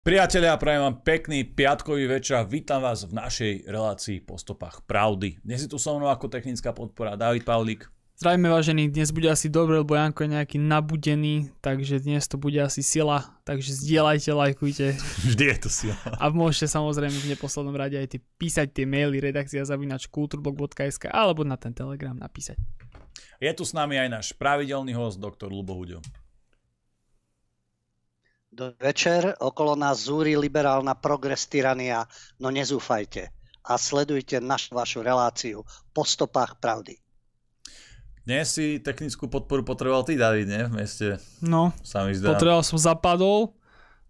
Priatelia, prajem vám pekný piatkový večer vítam vás v našej relácii po stopách pravdy. Dnes je tu so mnou ako technická podpora David Pavlík. Zdravíme vážení, dnes bude asi dobre, lebo Janko je nejaký nabudený, takže dnes to bude asi sila, takže zdieľajte, lajkujte. Vždy je to sila. A môžete samozrejme v neposlednom rade aj tie, písať tie maily redakcia zavinač kulturblog.sk alebo na ten telegram napísať. Je tu s nami aj náš pravidelný host, doktor Lubo Huďo. Do večer okolo nás zúri liberálna progres tyrania, no nezúfajte a sledujte našu vašu reláciu po stopách pravdy. Dnes si technickú podporu potreboval ty, David, nie? V meste. No, sa mi zdá. potreboval som zapadol,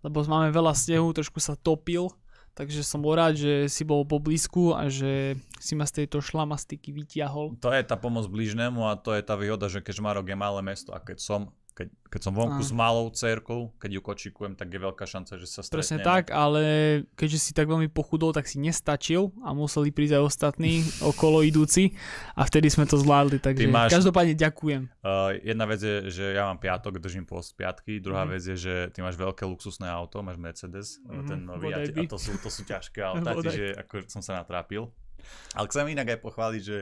lebo máme veľa snehu, trošku sa topil, takže som bol rád, že si bol po blízku a že si ma z tejto šlamastiky vytiahol. To je tá pomoc blížnemu a to je tá výhoda, že keď Marok je malé mesto a keď som keď, keď som vonku a. s malou cerkou, keď ju kočikujem, tak je veľká šanca, že sa stretneme. Presne tak, ale keďže si tak veľmi pochudol, tak si nestačil a museli prísť aj ostatní okolo idúci a vtedy sme to zvládli, takže máš, každopádne ďakujem. Uh, jedna vec je, že ja mám piatok, držím post piatky, druhá mm. vec je, že ty máš veľké luxusné auto, máš Mercedes, mm, ten nový a, a to, sú, to sú ťažké auta, čiže ako som sa natrápil. Ale chcem inak aj pochváliť, že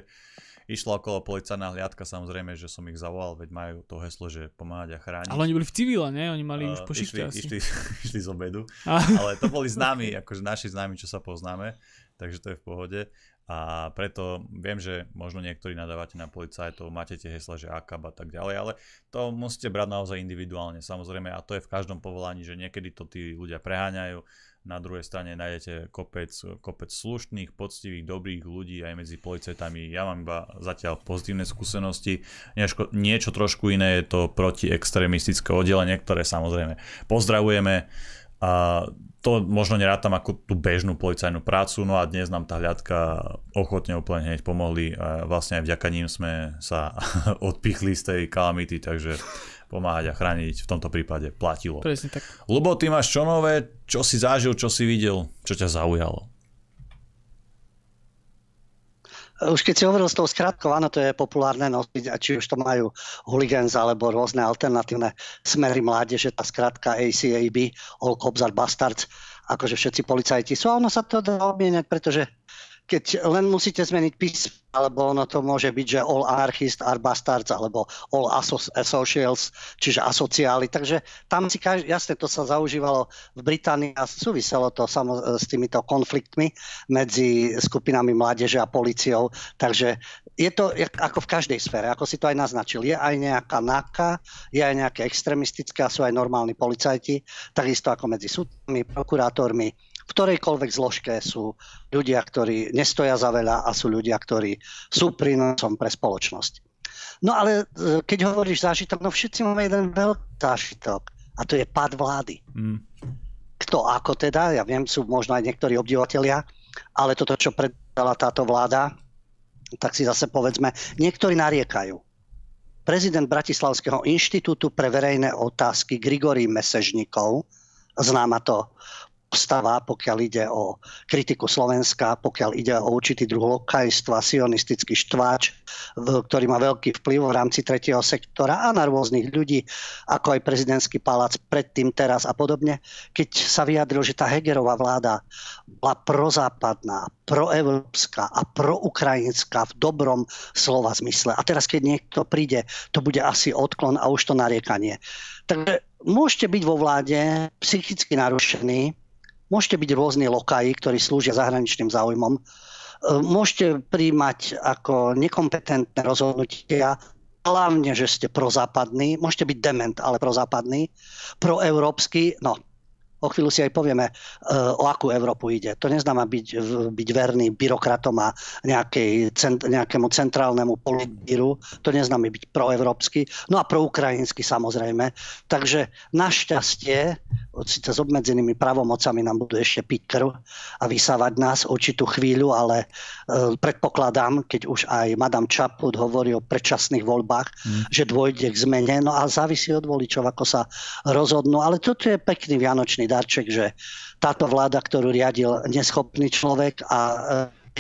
Išla okolo policajná hliadka, samozrejme, že som ich zavolal, veď majú to heslo, že pomáhať a chrániť. Ale oni boli v civile, ne? Oni mali uh, už po išli, asi. Išli, išli z obedu, ale to boli známi, akože naši známi, čo sa poznáme, takže to je v pohode. A preto viem, že možno niektorí nadávate na policajtov, máte tie hesla, že AKB a tak ďalej, ale to musíte brať naozaj individuálne, samozrejme, a to je v každom povolaní, že niekedy to tí ľudia preháňajú, na druhej strane nájdete kopec, kopec slušných, poctivých, dobrých ľudí aj medzi policajtami. Ja mám iba zatiaľ pozitívne skúsenosti. Niečo, niečo trošku iné je to protiextremistické oddelenie, ktoré samozrejme pozdravujeme. A to možno nerátam ako tú bežnú policajnú prácu, no a dnes nám tá hľadka ochotne úplne hneď pomohli a vlastne aj vďaka ním sme sa odpichli z tej kalamity, takže pomáhať a chrániť v tomto prípade platilo. Presne tak. Lubo, ty máš čo nové, čo si zažil, čo si videl, čo ťa zaujalo? Už keď si hovoril s tou skratkou, áno, to je populárne nosiť, a či už to majú hooligans alebo rôzne alternatívne smery mládeže, tá skratka ACAB, All Cops are Bastards, akože všetci policajti sú a ono sa to dá obmieniať, pretože keď len musíte zmeniť písmo, alebo ono to môže byť, že all anarchists are bastards, alebo all associals, čiže asociáli. Takže tam si každý, jasne, to sa zaužívalo v Británii a súviselo to samo, s týmito konfliktmi medzi skupinami mládeže a policiou. Takže je to ako v každej sfére, ako si to aj naznačil. Je aj nejaká náka, je aj nejaké extremistické a sú aj normálni policajti, takisto ako medzi súdmi, prokurátormi, v ktorejkoľvek zložke sú ľudia, ktorí nestoja za veľa a sú ľudia, ktorí sú prínosom pre spoločnosť. No ale e, keď hovoríš zážitok, no všetci máme jeden veľký zážitok a to je pad vlády. Mm. Kto ako teda, ja viem, sú možno aj niektorí obdivatelia, ale toto, čo predala táto vláda, tak si zase povedzme, niektorí nariekajú. Prezident Bratislavského inštitútu pre verejné otázky Grigory Mesežnikov, známa to stava, pokiaľ ide o kritiku Slovenska, pokiaľ ide o určitý druh lokajstva, sionistický štváč, ktorý má veľký vplyv v rámci tretieho sektora a na rôznych ľudí, ako aj prezidentský palác predtým, teraz a podobne, keď sa vyjadril, že tá Hegerová vláda bola prozápadná, proeurópska a proukrajinská v dobrom slova zmysle. A teraz, keď niekto príde, to bude asi odklon a už to nariekanie. Takže môžete byť vo vláde psychicky narušení, Môžete byť rôzni lokaji, ktorí slúžia zahraničným záujmom. E, môžete príjmať ako nekompetentné rozhodnutia, hlavne, že ste prozápadní. Môžete byť dement, ale prozápadní. Proeurópsky, no o chvíľu si aj povieme, e, o akú Európu ide. To neznamená byť, byť verný byrokratom a nejakej, cent, nejakému centrálnemu politbíru. To neznamená byť proevropský. No a proukrajinsky samozrejme. Takže našťastie, síce s obmedzenými pravomocami nám budú ešte piť krv a vysávať nás určitú chvíľu, ale e, predpokladám, keď už aj Madame Chaput hovorí o predčasných voľbách, mm. že dôjde k zmene. No a závisí od voličov, ako sa rozhodnú. Ale toto je pekný vianočný darček, že táto vláda, ktorú riadil neschopný človek a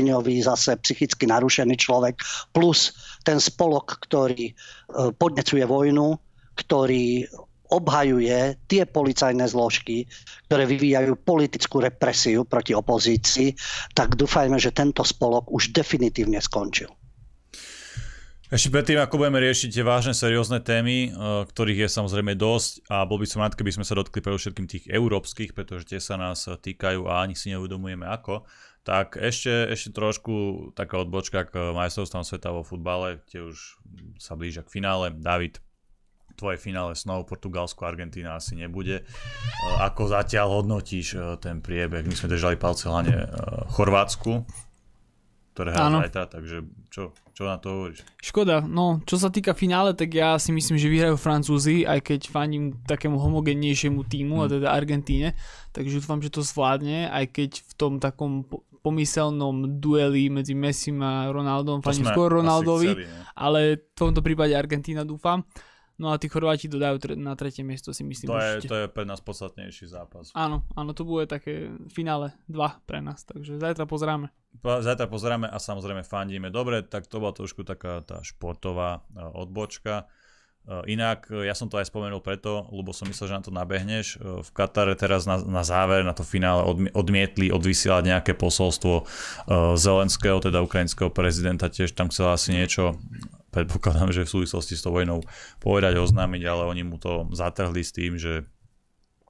ňový zase psychicky narušený človek, plus ten spolok, ktorý e, podnecuje vojnu, ktorý obhajuje tie policajné zložky, ktoré vyvíjajú politickú represiu proti opozícii, tak dúfajme, že tento spolok už definitívne skončil. Ešte predtým, ako budeme riešiť tie vážne, seriózne témy, eh, ktorých je samozrejme dosť a bol by som rád, keby sme sa dotkli všetkým tých európskych, pretože tie sa nás týkajú a ani si neuvedomujeme ako, tak ešte, ešte trošku taká odbočka k majstrovstvám sveta vo futbale, kde už sa blížia k finále. David, tvoje finále snov Portugalsko, Argentína asi nebude. Eh, ako zatiaľ hodnotíš eh, ten priebeh? My sme držali palce hlavne Chorvátsku, ktoré hrá zajtra, takže čo, čo na to hovoríš? Škoda, no čo sa týka finále, tak ja si myslím, že vyhrajú Francúzi, aj keď fandím takému homogennejšiemu týmu, hmm. a teda Argentíne, takže dúfam, že to zvládne, aj keď v tom takom pomyselnom dueli medzi Messim a Ronaldom, fandím skôr Ronaldovi, chceli, ale v tomto prípade Argentína dúfam. No a tí Chorváti dodajú tre- na tretie miesto si myslím. To je, to je pre nás podstatnejší zápas. Áno, áno, to bude také finále 2 pre nás, takže zajtra pozráme. Zajtra pozráme a samozrejme fandíme. Dobre, tak to bola trošku taká tá športová e, odbočka. E, inak, e, ja som to aj spomenul preto, lebo som myslel, že na to nabehneš. V Katare teraz na, na záver, na to finále odmietli odvysielať nejaké posolstvo Zelenského, teda ukrajinského prezidenta, tiež tam chcel asi niečo predpokladám, že v súvislosti s tou vojnou povedať, oznámiť, ale oni mu to zatrhli s tým, že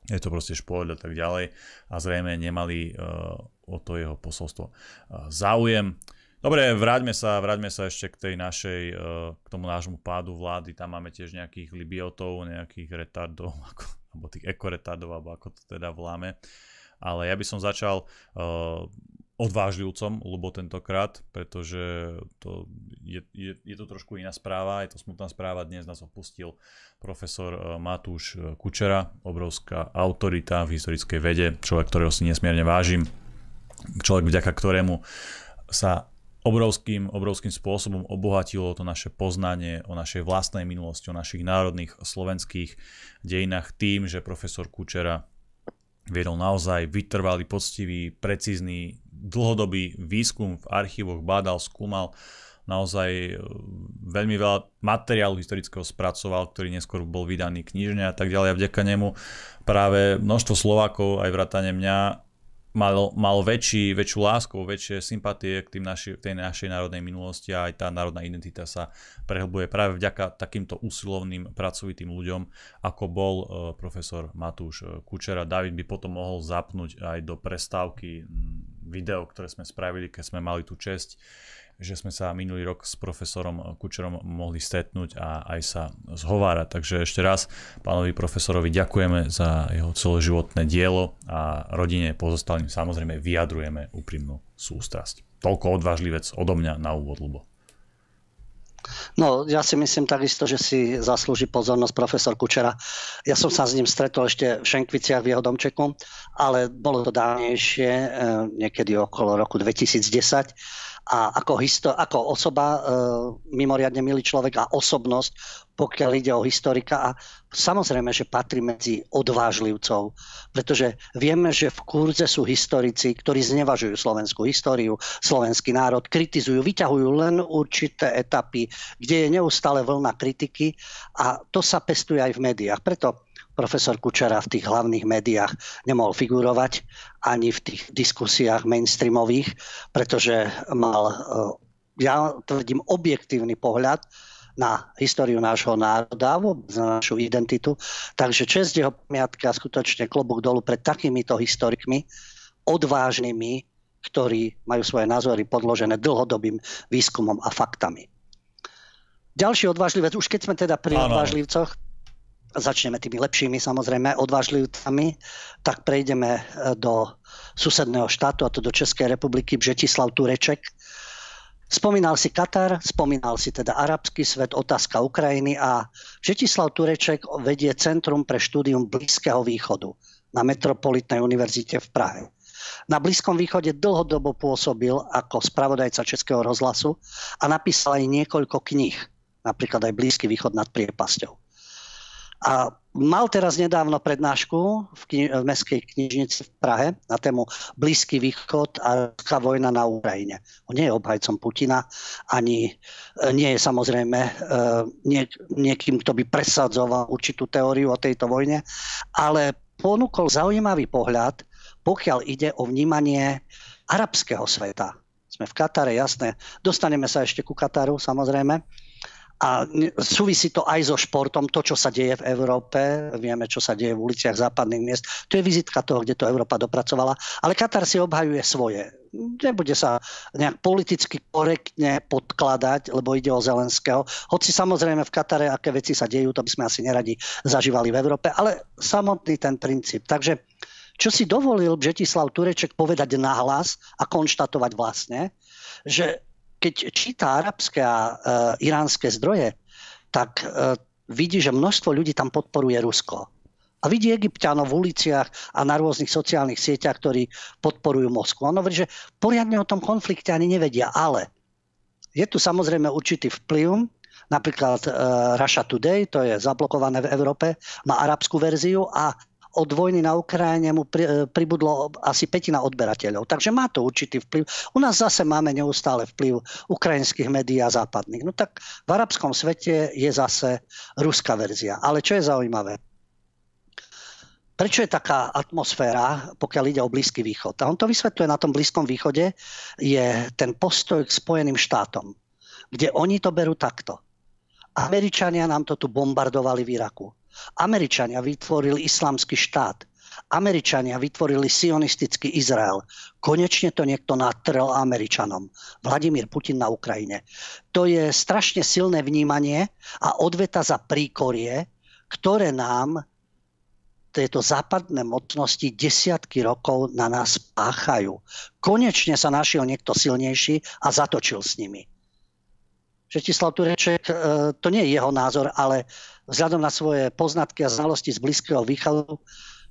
je to proste šport a tak ďalej a zrejme nemali uh, o to jeho posolstvo uh, záujem. Dobre, vráťme sa, vráťme sa ešte k tej našej, uh, k tomu nášmu pádu vlády, tam máme tiež nejakých libiotov, nejakých retardov, ako, alebo tých ekoretardov, alebo ako to teda voláme. Ale ja by som začal uh, odvážlivcom, lebo tentokrát, pretože to je, je, je to trošku iná správa, je to smutná správa, dnes nás opustil profesor eh, Matúš eh, Kučera, obrovská autorita v historickej vede, človek, ktorého si nesmierne vážim, človek, vďaka ktorému sa obrovským, obrovským spôsobom obohatilo to naše poznanie o našej vlastnej minulosti, o našich národných slovenských dejinách tým, že profesor Kučera viedol naozaj vytrvalý, poctivý, precízny, dlhodobý výskum v archívoch, bádal, skúmal, naozaj e, veľmi veľa materiálu historického spracoval, ktorý neskôr bol vydaný knižne a tak ďalej. A vďaka nemu práve množstvo Slovákov, aj vrátane mňa, mal, mal väčší, väčšiu lásku, väčšie sympatie k tým naši, tej našej národnej minulosti a aj tá národná identita sa prehlbuje práve vďaka takýmto usilovným, pracovitým ľuďom, ako bol uh, profesor Matúš e, Kučera. David by potom mohol zapnúť aj do prestávky video, ktoré sme spravili, keď sme mali tú česť že sme sa minulý rok s profesorom Kučerom mohli stretnúť a aj sa zhovárať. Takže ešte raz pánovi profesorovi ďakujeme za jeho celoživotné dielo a rodine pozostalým samozrejme vyjadrujeme úprimnú sústrasť. Toľko odvážlivec odo mňa na úvod, Lubo. No, ja si myslím takisto, že si zaslúži pozornosť profesor Kučera. Ja som sa s ním stretol ešte v Šenkviciach v jeho domčeku, ale bolo to dávnejšie, eh, niekedy okolo roku 2010 a ako, histo- ako osoba e, mimoriadne milý človek a osobnosť, pokiaľ ide o historika a samozrejme, že patrí medzi odvážlivcov, pretože vieme, že v kurze sú historici, ktorí znevažujú slovenskú históriu, slovenský národ, kritizujú, vyťahujú len určité etapy, kde je neustále vlna kritiky a to sa pestuje aj v médiách. Preto profesor Kučera v tých hlavných médiách nemohol figurovať ani v tých diskusiách mainstreamových, pretože mal, eh, ja tvrdím, objektívny pohľad na históriu nášho národa, na našu identitu. Takže čest jeho pamiatka skutočne klobúk dolu pred takýmito historikmi, odvážnymi, ktorí majú svoje názory podložené dlhodobým výskumom a faktami. Ďalší odvážlivec, už keď sme teda pri odvážlivcoch, začneme tými lepšími samozrejme odvážlivcami, tak prejdeme e, do susedného štátu, a to do Českej republiky, Bžetislav Tureček. Spomínal si Katar, spomínal si teda arabský svet, otázka Ukrajiny a Bžetislav Tureček vedie Centrum pre štúdium Blízkeho východu na Metropolitnej univerzite v Prahe. Na Blízkom východe dlhodobo pôsobil ako spravodajca Českého rozhlasu a napísal aj niekoľko kníh, napríklad aj Blízky východ nad priepasťou. A mal teraz nedávno prednášku v, kni- v Mestskej knižnici v Prahe na tému Blízky východ a ruská vojna na Ukrajine. On nie je obhajcom Putina, ani e, nie je samozrejme e, nie, niekým, kto by presadzoval určitú teóriu o tejto vojne, ale ponúkol zaujímavý pohľad, pokiaľ ide o vnímanie arabského sveta. Sme v Katare, jasné. Dostaneme sa ešte ku Kataru, samozrejme a súvisí to aj so športom, to, čo sa deje v Európe. Vieme, čo sa deje v uliciach západných miest. To je vizitka toho, kde to Európa dopracovala. Ale Katar si obhajuje svoje. Nebude sa nejak politicky korektne podkladať, lebo ide o Zelenského. Hoci samozrejme v Katare, aké veci sa dejú, to by sme asi neradi zažívali v Európe. Ale samotný ten princíp. Takže čo si dovolil Bžetislav Tureček povedať nahlas a konštatovať vlastne, že keď číta arabské a e, iránske zdroje, tak e, vidí, že množstvo ľudí tam podporuje Rusko. A vidí egyptianov v uliciach a na rôznych sociálnych sieťach, ktorí podporujú Moskvu. On hovorí, že poriadne o tom konflikte ani nevedia, ale je tu samozrejme určitý vplyv, napríklad uh, Russia Today, to je zablokované v Európe, má arabskú verziu a od vojny na Ukrajine mu pri, e, pribudlo asi petina odberateľov. Takže má to určitý vplyv. U nás zase máme neustále vplyv ukrajinských médií a západných. No tak v arabskom svete je zase ruská verzia. Ale čo je zaujímavé? Prečo je taká atmosféra, pokiaľ ide o Blízky východ? A on to vysvetľuje na tom Blízkom východe, je ten postoj k Spojeným štátom, kde oni to berú takto. Američania nám to tu bombardovali v Iraku. Američania vytvorili islamský štát. Američania vytvorili sionistický Izrael. Konečne to niekto natrel Američanom. Vladimír Putin na Ukrajine. To je strašne silné vnímanie a odveta za príkorie, ktoré nám tieto západné mocnosti desiatky rokov na nás páchajú. Konečne sa našiel niekto silnejší a zatočil s nimi. Žetislav Tureček, e, to nie je jeho názor, ale vzhľadom na svoje poznatky a znalosti z Blízkeho východu,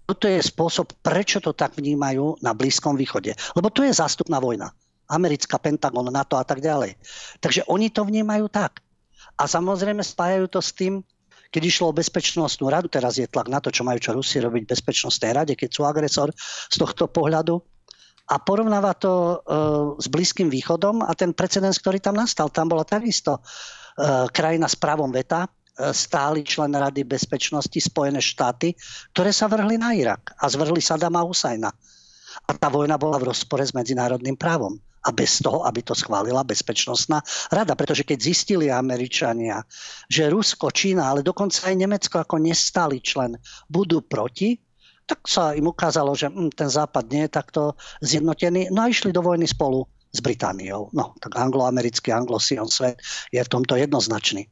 toto je spôsob, prečo to tak vnímajú na Blízkom východe. Lebo to je zástupná vojna. Americká, Pentagon, NATO a tak ďalej. Takže oni to vnímajú tak. A samozrejme spájajú to s tým, keď išlo o bezpečnostnú radu, teraz je tlak na to, čo majú čo Rusi robiť v bezpečnostnej rade, keď sú agresor z tohto pohľadu. A porovnáva to uh, s Blízkym východom a ten precedens, ktorý tam nastal, tam bola takisto uh, krajina s právom veta, stály člen Rady bezpečnosti Spojené štáty, ktoré sa vrhli na Irak a zvrhli Sadama Husajna. A tá vojna bola v rozpore s medzinárodným právom. A bez toho, aby to schválila Bezpečnostná rada. Pretože keď zistili Američania, že Rusko, Čína, ale dokonca aj Nemecko ako nestály člen budú proti, tak sa im ukázalo, že hm, ten západ nie je takto zjednotený. No a išli do vojny spolu s Britániou. No, tak angloamerický, anglosion svet je v tomto jednoznačný.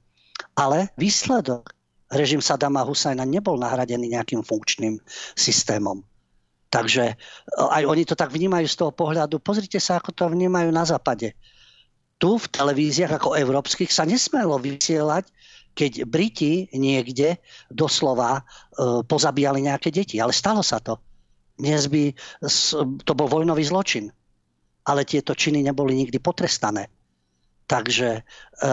Ale výsledok režim Sadama Husajna nebol nahradený nejakým funkčným systémom. Takže e, aj oni to tak vnímajú z toho pohľadu. Pozrite sa, ako to vnímajú na západe. Tu v televíziách ako európskych sa nesmelo vysielať, keď Briti niekde doslova e, pozabíjali nejaké deti. Ale stalo sa to. Dnes by to bol vojnový zločin. Ale tieto činy neboli nikdy potrestané. Takže e,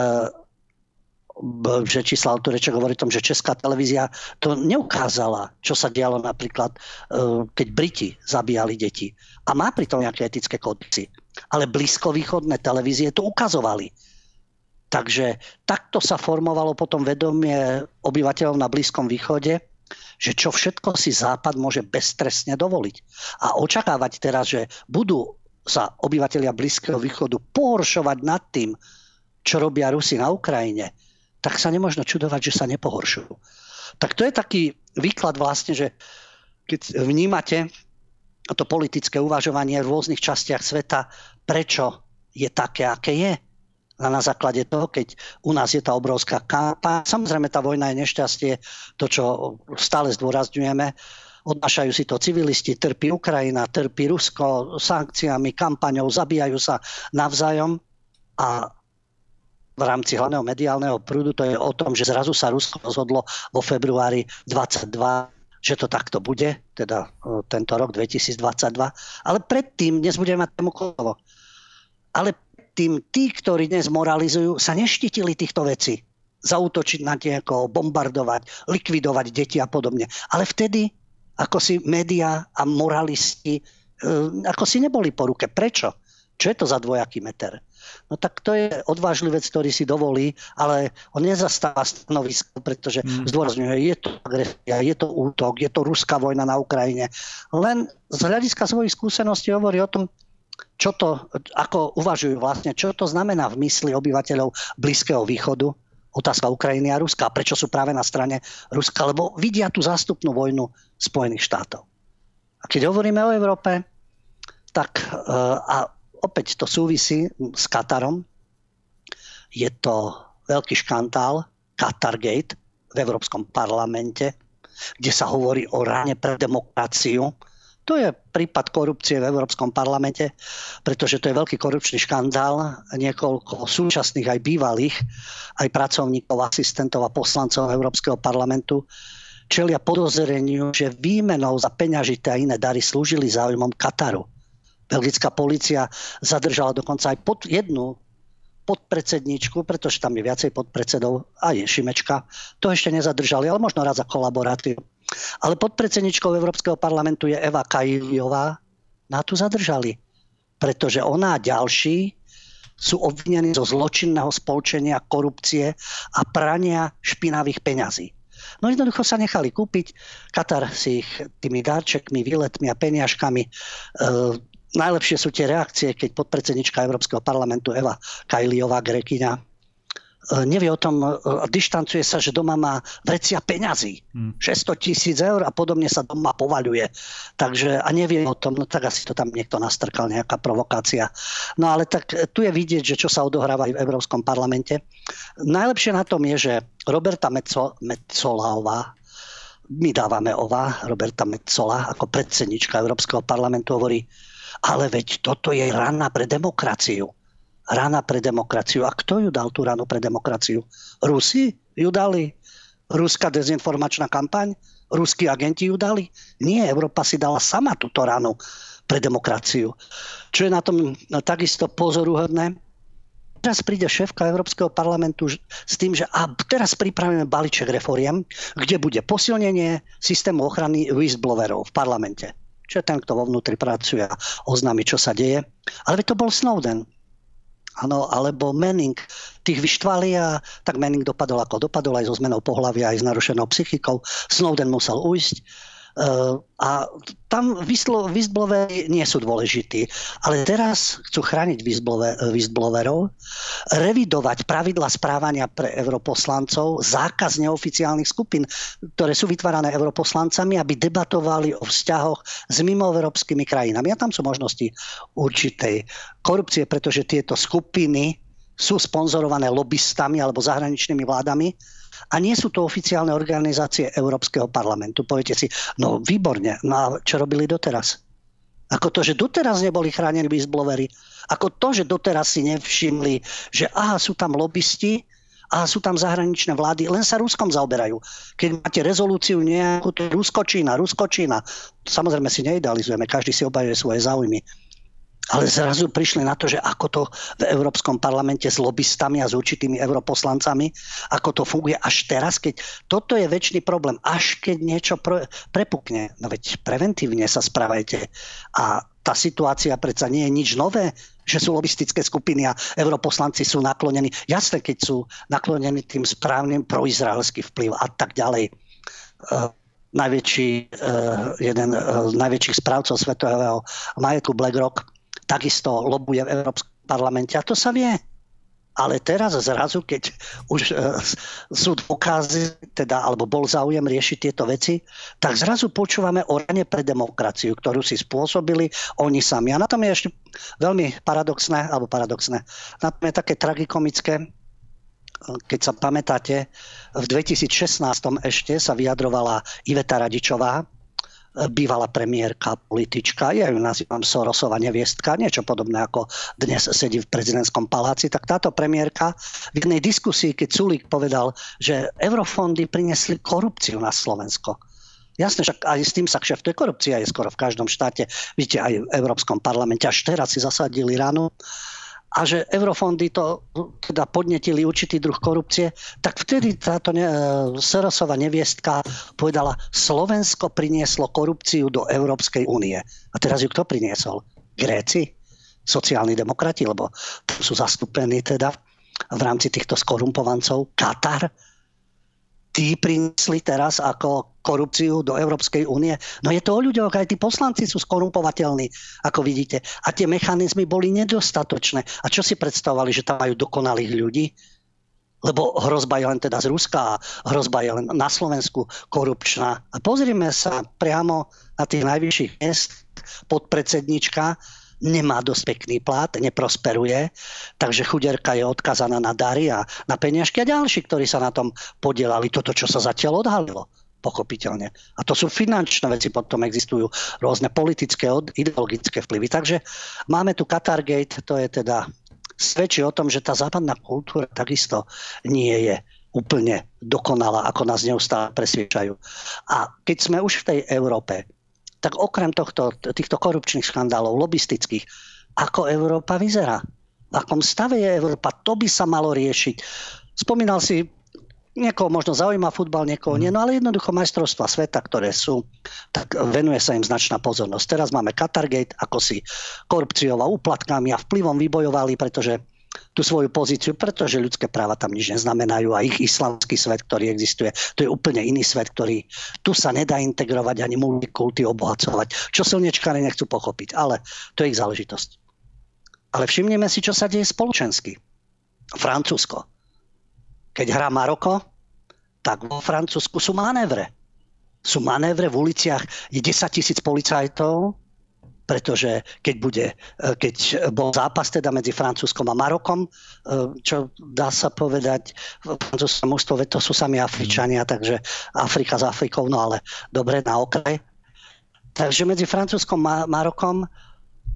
že čísla autoreček hovorí o tom, že česká televízia to neukázala, čo sa dialo napríklad, e, keď Briti zabíjali deti. A má pritom nejaké etické kódexy. Ale blízkovýchodné televízie to ukazovali. Takže takto sa formovalo potom vedomie obyvateľov na Blízkom východe, že čo všetko si Západ môže beztrestne dovoliť. A očakávať teraz, že budú sa obyvateľia Blízkeho východu pohoršovať nad tým, čo robia Rusi na Ukrajine, tak sa nemôžno čudovať, že sa nepohoršujú. Tak to je taký výklad vlastne, že keď vnímate to politické uvažovanie v rôznych častiach sveta, prečo je také, aké je. A na základe toho, keď u nás je tá obrovská kápa, samozrejme tá vojna je nešťastie, to, čo stále zdôrazňujeme, odnášajú si to civilisti, trpí Ukrajina, trpí Rusko sankciami, kampaňou, zabíjajú sa navzájom a v rámci hlavného mediálneho prúdu, to je o tom, že zrazu sa Rusko rozhodlo vo februári 22 že to takto bude, teda e, tento rok 2022. Ale predtým, dnes budeme mať tému ale tým tí, ktorí dnes moralizujú, sa neštítili týchto vecí. zautočiť na niekoho, bombardovať, likvidovať deti a podobne. Ale vtedy, ako si médiá a moralisti, e, ako si neboli po ruke. Prečo? Čo je to za dvojaký meter? No tak to je odvážlivec, ktorý si dovolí, ale on nezastáva stanovisko, pretože mm. zdôrazňuje, je to agresia, je to útok, je to ruská vojna na Ukrajine. Len z hľadiska svojich skúseností hovorí o tom, čo to, ako uvažujú vlastne, čo to znamená v mysli obyvateľov Blízkeho východu, otázka Ukrajiny a Ruska. A prečo sú práve na strane Ruska? Lebo vidia tú zástupnú vojnu Spojených štátov. A keď hovoríme o Európe, tak eh, a opäť to súvisí s Katarom. Je to veľký škandál, Qatargate v Európskom parlamente, kde sa hovorí o ráne pre demokraciu. To je prípad korupcie v Európskom parlamente, pretože to je veľký korupčný škandál. Niekoľko súčasných aj bývalých, aj pracovníkov, asistentov a poslancov Európskeho parlamentu čelia podozreniu, že výmenou za peňažité a iné dary slúžili záujmom Kataru. Belgická policia zadržala dokonca aj pod jednu podpredsedničku, pretože tam je viacej podpredsedov, a je Šimečka. To ešte nezadržali, ale možno raz za kolaboráciu. Ale podpredsedničkou Európskeho parlamentu je Eva Kajliová. Na tu zadržali, pretože ona a ďalší sú obvinení zo zločinného spolčenia, korupcie a prania špinavých peňazí. No jednoducho sa nechali kúpiť. Katar si ich tými darčekmi, výletmi a peniažkami e, najlepšie sú tie reakcie, keď podpredsednička Európskeho parlamentu Eva Kajliová, Grekyňa, nevie o tom, e, dištancuje sa, že doma má vrecia peňazí. Hmm. 600 tisíc eur a podobne sa doma povaľuje. Takže, a nevie o tom, no tak asi to tam niekto nastrkal, nejaká provokácia. No ale tak e, tu je vidieť, že čo sa odohráva aj v Európskom parlamente. Najlepšie na tom je, že Roberta Metzoláová, my dávame ova, Roberta Metzola, ako predsednička Európskeho parlamentu hovorí, ale veď toto je rana pre demokraciu. Rana pre demokraciu. A kto ju dal tú ranu pre demokraciu? Rusi ju dali? Ruská dezinformačná kampaň? Ruskí agenti ju dali? Nie, Európa si dala sama túto ranu pre demokraciu. Čo je na tom no, takisto pozoruhodné, Teraz príde šéfka Európskeho parlamentu s tým, že a teraz pripravíme balíček reforiem, kde bude posilnenie systému ochrany whistleblowerov v parlamente čo ten, kto vo vnútri pracuje a oznámi, čo sa deje. Ale to bol Snowden. Ano, alebo Manning. Tých vyštvali a tak Manning dopadol ako dopadol aj so zmenou pohľavia, aj s narušenou psychikou. Snowden musel ujsť a tam whistlebloweri nie sú dôležití. Ale teraz chcú chrániť whistleblowerov, revidovať pravidla správania pre europoslancov, zákaz neoficiálnych skupín, ktoré sú vytvárané europoslancami, aby debatovali o vzťahoch s mimoeurópskymi krajinami. A tam sú možnosti určitej korupcie, pretože tieto skupiny sú sponzorované lobbystami alebo zahraničnými vládami a nie sú to oficiálne organizácie Európskeho parlamentu. Poviete si, no výborne, no a čo robili doteraz? Ako to, že doteraz neboli chránení whistleblowery, ako to, že doteraz si nevšimli, že aha, sú tam lobbysti, a sú tam zahraničné vlády, len sa Ruskom zaoberajú. Keď máte rezolúciu nejakú, to Rusko-Čína, Rusko-Čína. Samozrejme si neidealizujeme, každý si obajuje svoje záujmy. Ale zrazu prišli na to, že ako to v Európskom parlamente s lobbystami a s určitými europoslancami, ako to funguje až teraz, keď toto je väčší problém. Až keď niečo pre, prepukne, no veď preventívne sa správajte. A tá situácia predsa nie je nič nové, že sú lobistické skupiny a europoslanci sú naklonení. Jasné, keď sú naklonení tým správnym proizraelský vplyv a tak ďalej. Uh, najväčší, uh, jeden uh, z najväčších správcov svetového majetku BlackRock takisto lobuje v Európskom parlamente a to sa vie. Ale teraz zrazu, keď už e, sú dôkazy, teda, alebo bol záujem riešiť tieto veci, tak zrazu počúvame o rane pre demokraciu, ktorú si spôsobili oni sami. A na tom je ešte veľmi paradoxné, alebo paradoxné, na tom je také tragikomické, keď sa pamätáte, v 2016 ešte sa vyjadrovala Iveta Radičová, bývalá premiérka, politička, ja ju nazývam Sorosova neviestka, niečo podobné ako dnes sedí v prezidentskom paláci, tak táto premiérka v jednej diskusii, keď Sulík povedal, že eurofondy priniesli korupciu na Slovensko. Jasné, však aj s tým sa kšeftuje korupcia, je skoro v každom štáte, vidíte, aj v Európskom parlamente, až teraz si zasadili ráno. A že eurofondy to teda podnetili určitý druh korupcie, tak vtedy táto ne, Sorosova neviestka povedala, Slovensko prinieslo korupciu do Európskej únie. A teraz ju kto priniesol? Gréci? Sociálni demokrati, lebo sú zastúpení teda v rámci týchto skorumpovancov. Katar? Tí priniesli teraz ako korupciu do Európskej únie. No je to o ľuďoch, aj tí poslanci sú skorumpovateľní, ako vidíte. A tie mechanizmy boli nedostatočné. A čo si predstavovali, že tam majú dokonalých ľudí? Lebo hrozba je len teda z Ruska a hrozba je len na Slovensku korupčná. A pozrime sa priamo na tých najvyšších miest podpredsednička nemá dosť pekný plat, neprosperuje, takže chuderka je odkazaná na dary a na peniažky a ďalší, ktorí sa na tom podielali. Toto, čo sa zatiaľ odhalilo pochopiteľne. A to sú finančné veci, potom existujú rôzne politické, ideologické vplyvy. Takže máme tu Qatargate, to je teda svedčí o tom, že tá západná kultúra takisto nie je úplne dokonalá, ako nás neustále presviečajú. A keď sme už v tej Európe, tak okrem tohto, týchto korupčných škandálov, lobistických, ako Európa vyzerá? V akom stave je Európa? To by sa malo riešiť. Spomínal si, niekoho možno zaujíma futbal, niekoho nie, no ale jednoducho majstrovstva sveta, ktoré sú, tak venuje sa im značná pozornosť. Teraz máme Qatargate, ako si korupciou a úplatkami a vplyvom vybojovali, pretože tú svoju pozíciu, pretože ľudské práva tam nič neznamenajú a ich islamský svet, ktorý existuje, to je úplne iný svet, ktorý tu sa nedá integrovať ani multikulty obohacovať. Čo silničkári nechcú pochopiť, ale to je ich záležitosť. Ale všimneme si, čo sa deje spoločensky. Francúzsko. Keď hrá Maroko, tak vo Francúzsku sú manévre. Sú manévre v uliciach, je 10 tisíc policajtov, pretože keď, bude, e, keď bol zápas teda medzi Francúzskom a Marokom, e, čo dá sa povedať, v francúzskom mústve to sú sami Afričania, takže Afrika s Afrikou, no ale dobre, na okraj. Takže medzi Francúzskom a Marokom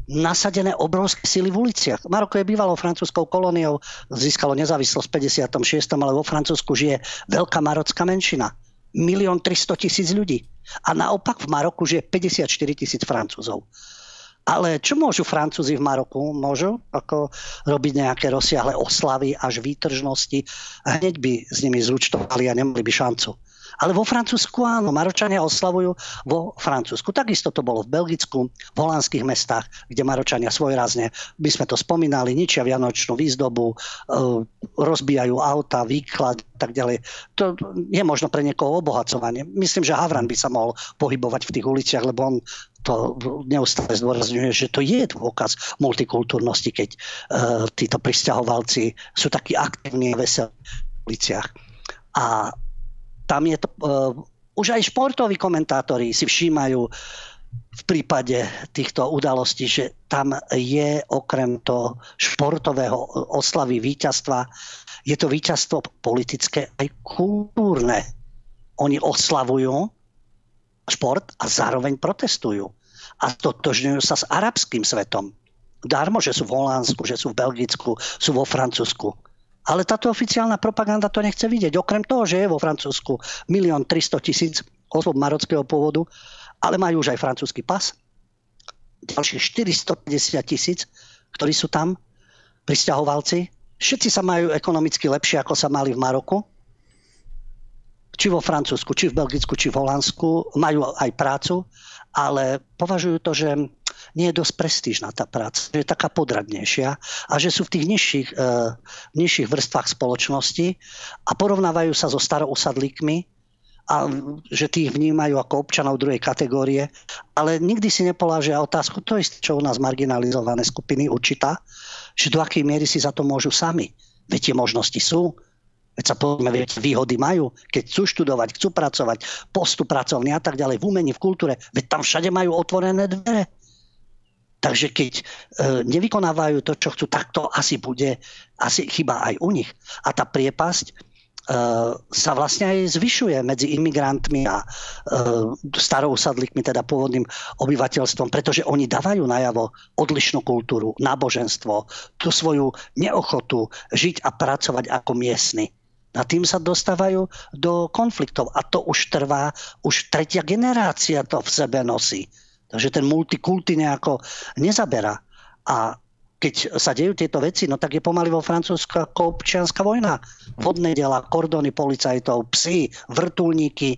nasadené obrovské sily v uliciach. Maroko je bývalou francúzskou kolóniou, získalo nezávislosť v 56. ale vo Francúzsku žije veľká marocká menšina. Milión 300 tisíc ľudí. A naopak v Maroku žije 54 tisíc Francúzov. Ale čo môžu Francúzi v Maroku? Môžu ako robiť nejaké rozsiahle oslavy až výtržnosti a hneď by s nimi zúčtovali a nemali by šancu. Ale vo Francúzsku áno, Maročania oslavujú vo Francúzsku. Takisto to bolo v Belgicku, v holandských mestách, kde Maročania svojrazne, by sme to spomínali, ničia vianočnú výzdobu, e, rozbijajú auta, výklad tak ďalej. To je možno pre niekoho obohacovanie. Myslím, že Havran by sa mohol pohybovať v tých uliciach, lebo on to neustále zdôrazňuje, že to je dôkaz multikultúrnosti, keď uh, títo pristahovalci sú takí aktívni a veselí v uliciach. A tam je to, uh, už aj športoví komentátori si všímajú v prípade týchto udalostí, že tam je okrem toho športového oslavy víťazstva, je to víťazstvo politické aj kultúrne. Oni oslavujú šport a zároveň protestujú. A totožňujú sa s arabským svetom. Darmo, že sú v Holandsku, že sú v Belgicku, sú vo Francúzsku. Ale táto oficiálna propaganda to nechce vidieť. Okrem toho, že je vo Francúzsku 1 300 tisíc osôb marockého pôvodu, ale majú už aj francúzsky pas. Ďalších 450 tisíc, ktorí sú tam, pristahovalci. Všetci sa majú ekonomicky lepšie, ako sa mali v Maroku či vo Francúzsku, či v Belgicku, či v Holandsku, majú aj prácu, ale považujú to, že nie je dosť prestížna tá práca, že je taká podradnejšia a že sú v tých nižších, uh, nižších vrstvách spoločnosti a porovnávajú sa so starousadlíkmi, a že tých vnímajú ako občanov druhej kategórie, ale nikdy si nepoložia otázku, to je čo u nás marginalizované skupiny určitá, že do akej miery si za to môžu sami. Veď tie možnosti sú, Veď sa povedzme, viete, výhody majú, keď chcú študovať, chcú pracovať, postup pracovný a tak ďalej, v umení, v kultúre, veď tam všade majú otvorené dvere. Takže keď e, nevykonávajú to, čo chcú, tak to asi bude, asi chyba aj u nich. A tá priepasť e, sa vlastne aj zvyšuje medzi imigrantmi a e, starousadlíkmi, teda pôvodným obyvateľstvom, pretože oni dávajú najavo odlišnú kultúru, náboženstvo, tú svoju neochotu žiť a pracovať ako miestny. A tým sa dostávajú do konfliktov. A to už trvá, už tretia generácia to v sebe nosí. Takže ten multikulty nejako nezaberá. A keď sa dejú tieto veci, no tak je pomaly vo Francúzsku ako občianská vojna. Vodné dela, kordony policajtov, psy, vrtulníky.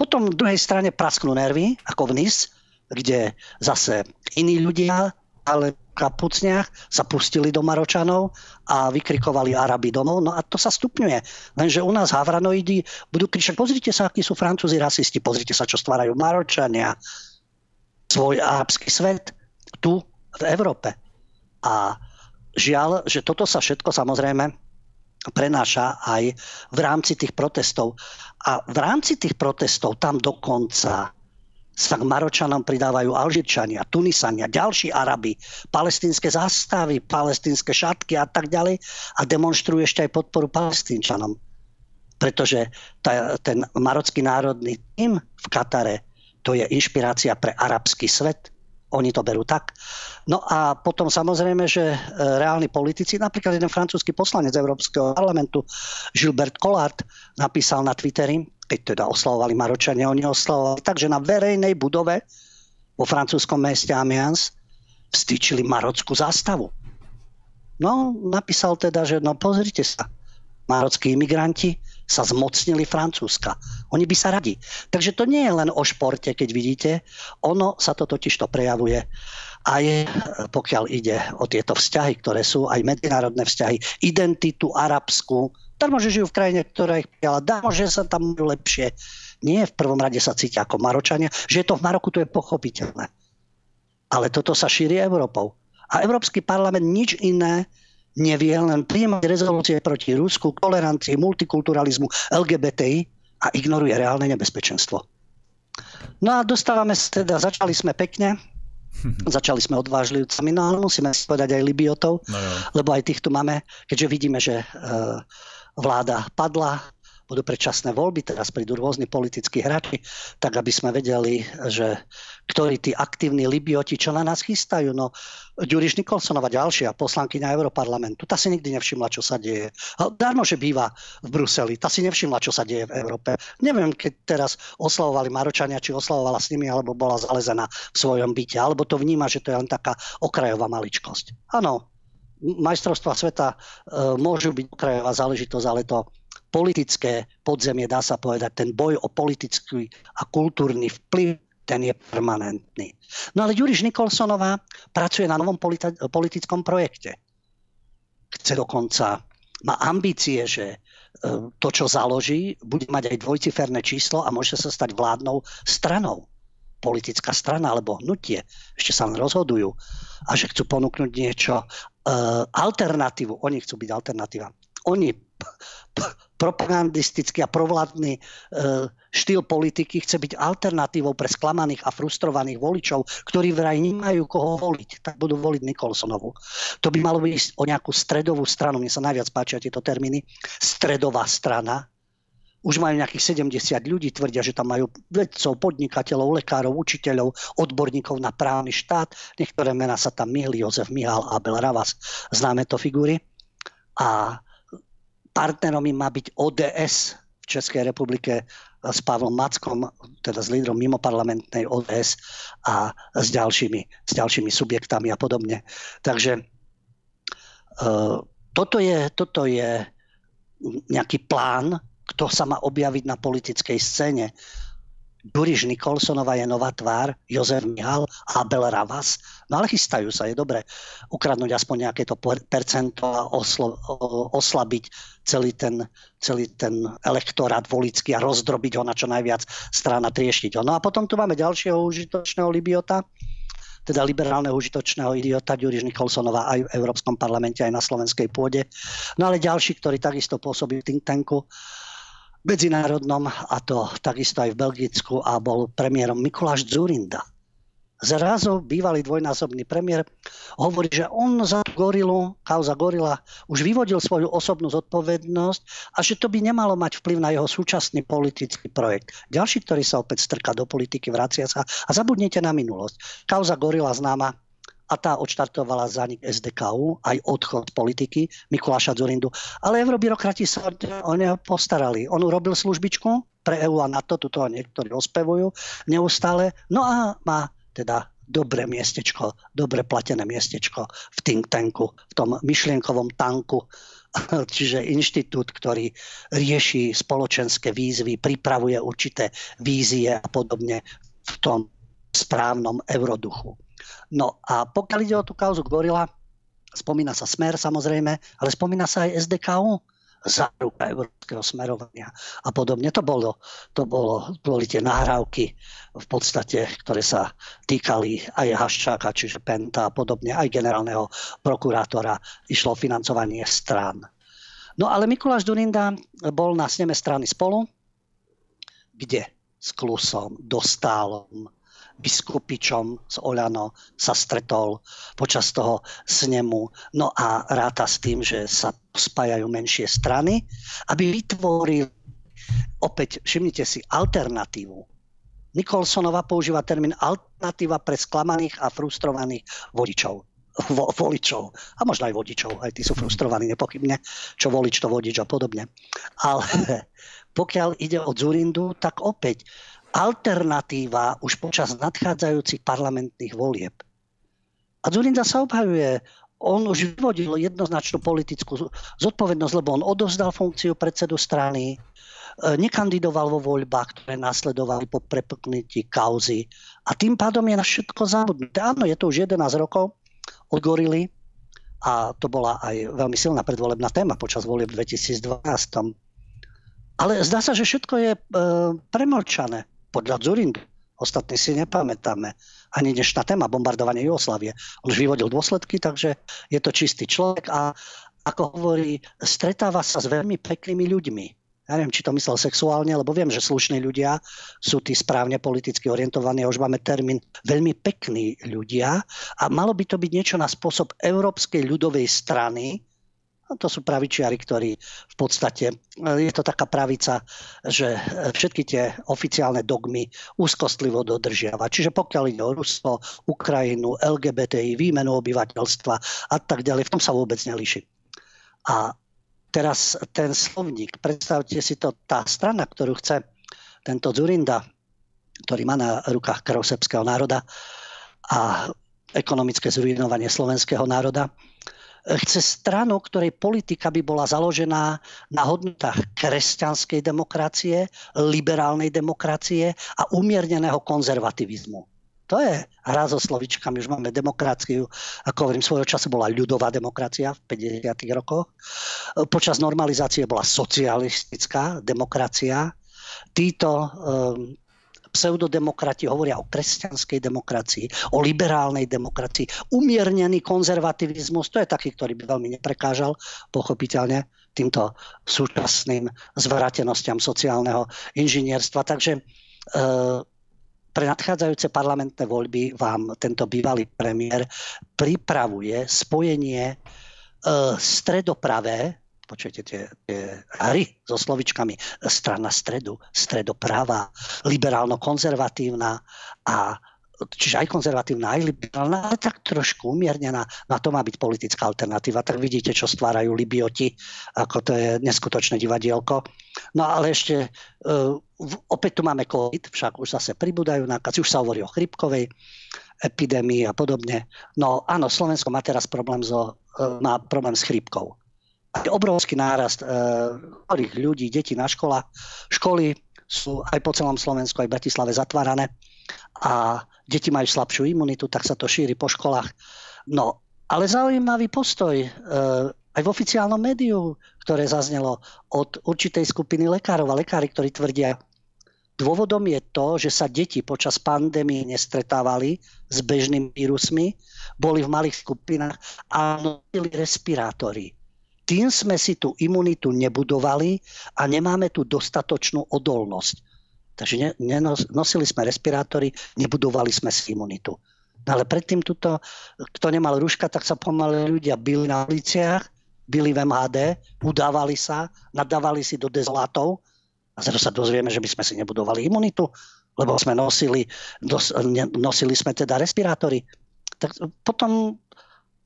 Potom v druhej strane prasknú nervy, ako v NIS, kde zase iní ľudia, ale kapucniach sa pustili do Maročanov a vykrikovali Araby domov. No a to sa stupňuje. Lenže u nás havranoidi budú kričať, pozrite sa, akí sú Francúzi rasisti, pozrite sa, čo stvárajú Maročania. Svoj arabský svet tu v Európe. A žiaľ, že toto sa všetko samozrejme prenáša aj v rámci tých protestov. A v rámci tých protestov tam dokonca sa k Maročanom pridávajú Alžírčania, Tunisania, ďalší Arabi, palestínske zástavy, palestínske šatky a tak ďalej a demonstrujú ešte aj podporu palestínčanom. Pretože tá, ten marocký národný tým v Katare to je inšpirácia pre arabský svet. Oni to berú tak. No a potom samozrejme, že e, reálni politici, napríklad jeden francúzsky poslanec Európskeho parlamentu, Gilbert Collard, napísal na Twitteri, keď teda oslavovali Maročania, oni oslavovali tak, že na verejnej budove vo francúzskom meste Amiens vstýčili marockú zástavu. No, napísal teda, že no pozrite sa, marockí imigranti sa zmocnili Francúzska. Oni by sa radi. Takže to nie je len o športe, keď vidíte. Ono sa to totiž to prejavuje aj pokiaľ ide o tieto vzťahy, ktoré sú aj medzinárodné vzťahy, identitu arabskú. Darmo, že žijú v krajine, ktorá ich prijala. Darmo, že sa tam lepšie. Nie v prvom rade sa cítia ako Maročania. Že je to v Maroku, to je pochopiteľné. Ale toto sa šíri Európou. A Európsky parlament nič iné nevie len príjmať rezolúcie proti Rusku, tolerancii, multikulturalizmu, LGBTI a ignoruje reálne nebezpečenstvo. No a dostávame sa teda, začali sme pekne, začali sme odvážlivcami, no ale musíme si povedať aj Libiotov, no lebo aj tých tu máme, keďže vidíme, že e, vláda padla, budú predčasné voľby, teraz prídu rôzni politickí hráči, tak aby sme vedeli, že ktorí tí aktívni Libioti, čo na nás chystajú. No, Ďuriš Nikolsonova, ďalšia poslankyňa Európarlamentu, tá si nikdy nevšimla, čo sa deje. Darmo, že býva v Bruseli, tá si nevšimla, čo sa deje v Európe. Neviem, keď teraz oslavovali Maročania, či oslavovala s nimi, alebo bola zalezená v svojom byte, alebo to vníma, že to je len taká okrajová maličkosť. Áno, majstrovstva sveta e, môžu byť okrajová záležitosť, ale to politické podzemie, dá sa povedať, ten boj o politický a kultúrny vplyv, ten je permanentný. No ale Juriš Nikolsonová pracuje na novom politi- politickom projekte. Chce dokonca, má ambície, že e, to, čo založí, bude mať aj dvojciferné číslo a môže sa stať vládnou stranou. Politická strana alebo hnutie. Ešte sa len rozhodujú. A že chcú ponúknuť niečo, alternatívu. Oni chcú byť alternatíva. Oni propagandistický a provládny e, štýl politiky chce byť alternatívou pre sklamaných a frustrovaných voličov, ktorí vraj nemajú koho voliť, tak budú voliť Nikolsonovu. To by malo ísť o nejakú stredovú stranu, mne sa najviac páčia tieto termíny, stredová strana, už majú nejakých 70 ľudí, tvrdia, že tam majú vedcov, podnikateľov, lekárov, učiteľov, odborníkov na právny štát. Niektoré mená sa tam myhli, Jozef Mihal, Abel Ravas, známe to figúry. A partnerom im má byť ODS v Českej republike s Pavlom Mackom, teda s lídrom mimoparlamentnej ODS a s ďalšími, s ďalšími subjektami a podobne. Takže uh, toto, je, toto je nejaký plán, kto sa má objaviť na politickej scéne. Duriš Nikolsonová je nová tvár, Jozef Mihal, Abel Ravas. No ale chystajú sa, je dobre ukradnúť aspoň nejaké to percento a oslo, oslabiť celý ten, celý ten elektorát volický a rozdrobiť ho na čo najviac strana trieštiť ho. No a potom tu máme ďalšieho užitočného Libiota, teda liberálneho užitočného idiota Ďuriš Nikolsonová aj v Európskom parlamente, aj na slovenskej pôde. No ale ďalší, ktorý takisto pôsobí v think tanku, medzinárodnom, a to takisto aj v Belgicku, a bol premiérom Mikuláš Zurinda. Zrazu bývalý dvojnásobný premiér hovorí, že on za gorilu, kauza gorila, už vyvodil svoju osobnú zodpovednosť a že to by nemalo mať vplyv na jeho súčasný politický projekt. Ďalší, ktorý sa opäť strká do politiky, vracia sa a zabudnite na minulosť. Kauza gorila známa a tá odštartovala zanik SDKU, aj odchod politiky Mikuláša Zurindu. Ale eurobyrokrati sa o neho postarali. On urobil službičku pre EU a NATO, tuto niektorí ospevujú neustále. No a má teda dobré miestečko, dobre platené miestečko v think tanku, v tom myšlienkovom tanku, čiže inštitút, ktorý rieši spoločenské výzvy, pripravuje určité vízie a podobne v tom správnom euroduchu. No a pokiaľ ide o tú kauzu Gorila, spomína sa Smer samozrejme, ale spomína sa aj SDKU, záruka európskeho smerovania a podobne. To, bolo, to bolo, boli tie nahrávky v podstate, ktoré sa týkali aj Haščáka, čiže Penta a podobne, aj generálneho prokurátora. Išlo financovanie strán. No ale Mikuláš Durinda bol na sneme strany spolu, kde s Klusom, Dostálom, biskupičom z Oľano sa stretol počas toho snemu. No a ráta s tým, že sa spájajú menšie strany, aby vytvorili opäť, všimnite si, alternatívu. Nikolsonova používa termín alternatíva pre sklamaných a frustrovaných vodičov vo, voličov a možno aj vodičov, aj tí sú frustrovaní nepochybne, čo volič, to vodič a podobne. Ale pokiaľ ide o Zurindu, tak opäť alternatíva už počas nadchádzajúcich parlamentných volieb. A Zurinda sa obhajuje. On už vyvodil jednoznačnú politickú zodpovednosť, lebo on odovzdal funkciu predsedu strany, e, nekandidoval vo voľbách, ktoré nasledovali po prepuknutí kauzy. A tým pádom je na všetko zabudnuté. Áno, je to už 11 rokov od Gorily a to bola aj veľmi silná predvolebná téma počas volieb v 2012. Ale zdá sa, že všetko je e, premlčané podľa Zurindu. Ostatní si nepamätáme. Ani dnešná téma, bombardovanie Jugoslavie. On už vyvodil dôsledky, takže je to čistý človek a ako hovorí, stretáva sa s veľmi peknými ľuďmi. Ja neviem, či to myslel sexuálne, lebo viem, že slušní ľudia sú tí správne politicky orientovaní už máme termín veľmi pekní ľudia a malo by to byť niečo na spôsob Európskej ľudovej strany, to sú pravičiari, ktorí v podstate, e, je to taká pravica, že e, všetky tie oficiálne dogmy úzkostlivo dodržiava. Čiže pokiaľ ide o Rusko, Ukrajinu, LGBTI, výmenu obyvateľstva a tak ďalej, v tom sa vôbec nelíši. A teraz ten slovník, predstavte si to, tá strana, ktorú chce tento Zurinda, ktorý má na rukách krv národa a ekonomické zrujnovanie slovenského národa, chce stranu, ktorej politika by bola založená na hodnotách kresťanskej demokracie, liberálnej demokracie a umierneného konzervativizmu. To je hra so slovičkami. Už máme demokraciu, ako hovorím, svojho času bola ľudová demokracia v 50. rokoch. Počas normalizácie bola socialistická demokracia. Títo um, pseudodemokrati hovoria o kresťanskej demokracii, o liberálnej demokracii. Umiernený konzervativizmus, to je taký, ktorý by veľmi neprekážal, pochopiteľne, týmto súčasným zvratenostiam sociálneho inžinierstva. Takže e, pre nadchádzajúce parlamentné voľby vám tento bývalý premiér pripravuje spojenie e, stredopravé počujete tie, tie hry so slovičkami strana stredu, stredopráva, liberálno-konzervatívna a čiže aj konzervatívna, aj liberálna, ale tak trošku umiernená. Na to má byť politická alternatíva. Tak vidíte, čo stvárajú Libioti, ako to je neskutočné divadielko. No ale ešte, uh, opäť tu máme COVID, však už zase pribúdajú nákazy, už sa hovorí o chrypkovej epidémii a podobne. No áno, Slovensko má teraz problém, so, uh, má problém s chrypkou obrovský nárast chorých e, ľudí, detí na školách. Školy sú aj po celom Slovensku, aj v Bratislave zatvárané a deti majú slabšiu imunitu, tak sa to šíri po školách. No, ale zaujímavý postoj e, aj v oficiálnom médiu, ktoré zaznelo od určitej skupiny lekárov a lekári, ktorí tvrdia, dôvodom je to, že sa deti počas pandémie nestretávali s bežnými vírusmi, boli v malých skupinách a nosili respirátory tým sme si tú imunitu nebudovali a nemáme tu dostatočnú odolnosť. Takže nosili sme respirátory, nebudovali sme si imunitu. No ale predtým tuto, kto nemal rúška, tak sa pomaly ľudia byli na uliciach, byli v MHD, udávali sa, nadávali si do dezolátov a zase sa dozvieme, že by sme si nebudovali imunitu, lebo sme nosili, dos, nosili sme teda respirátory. Tak potom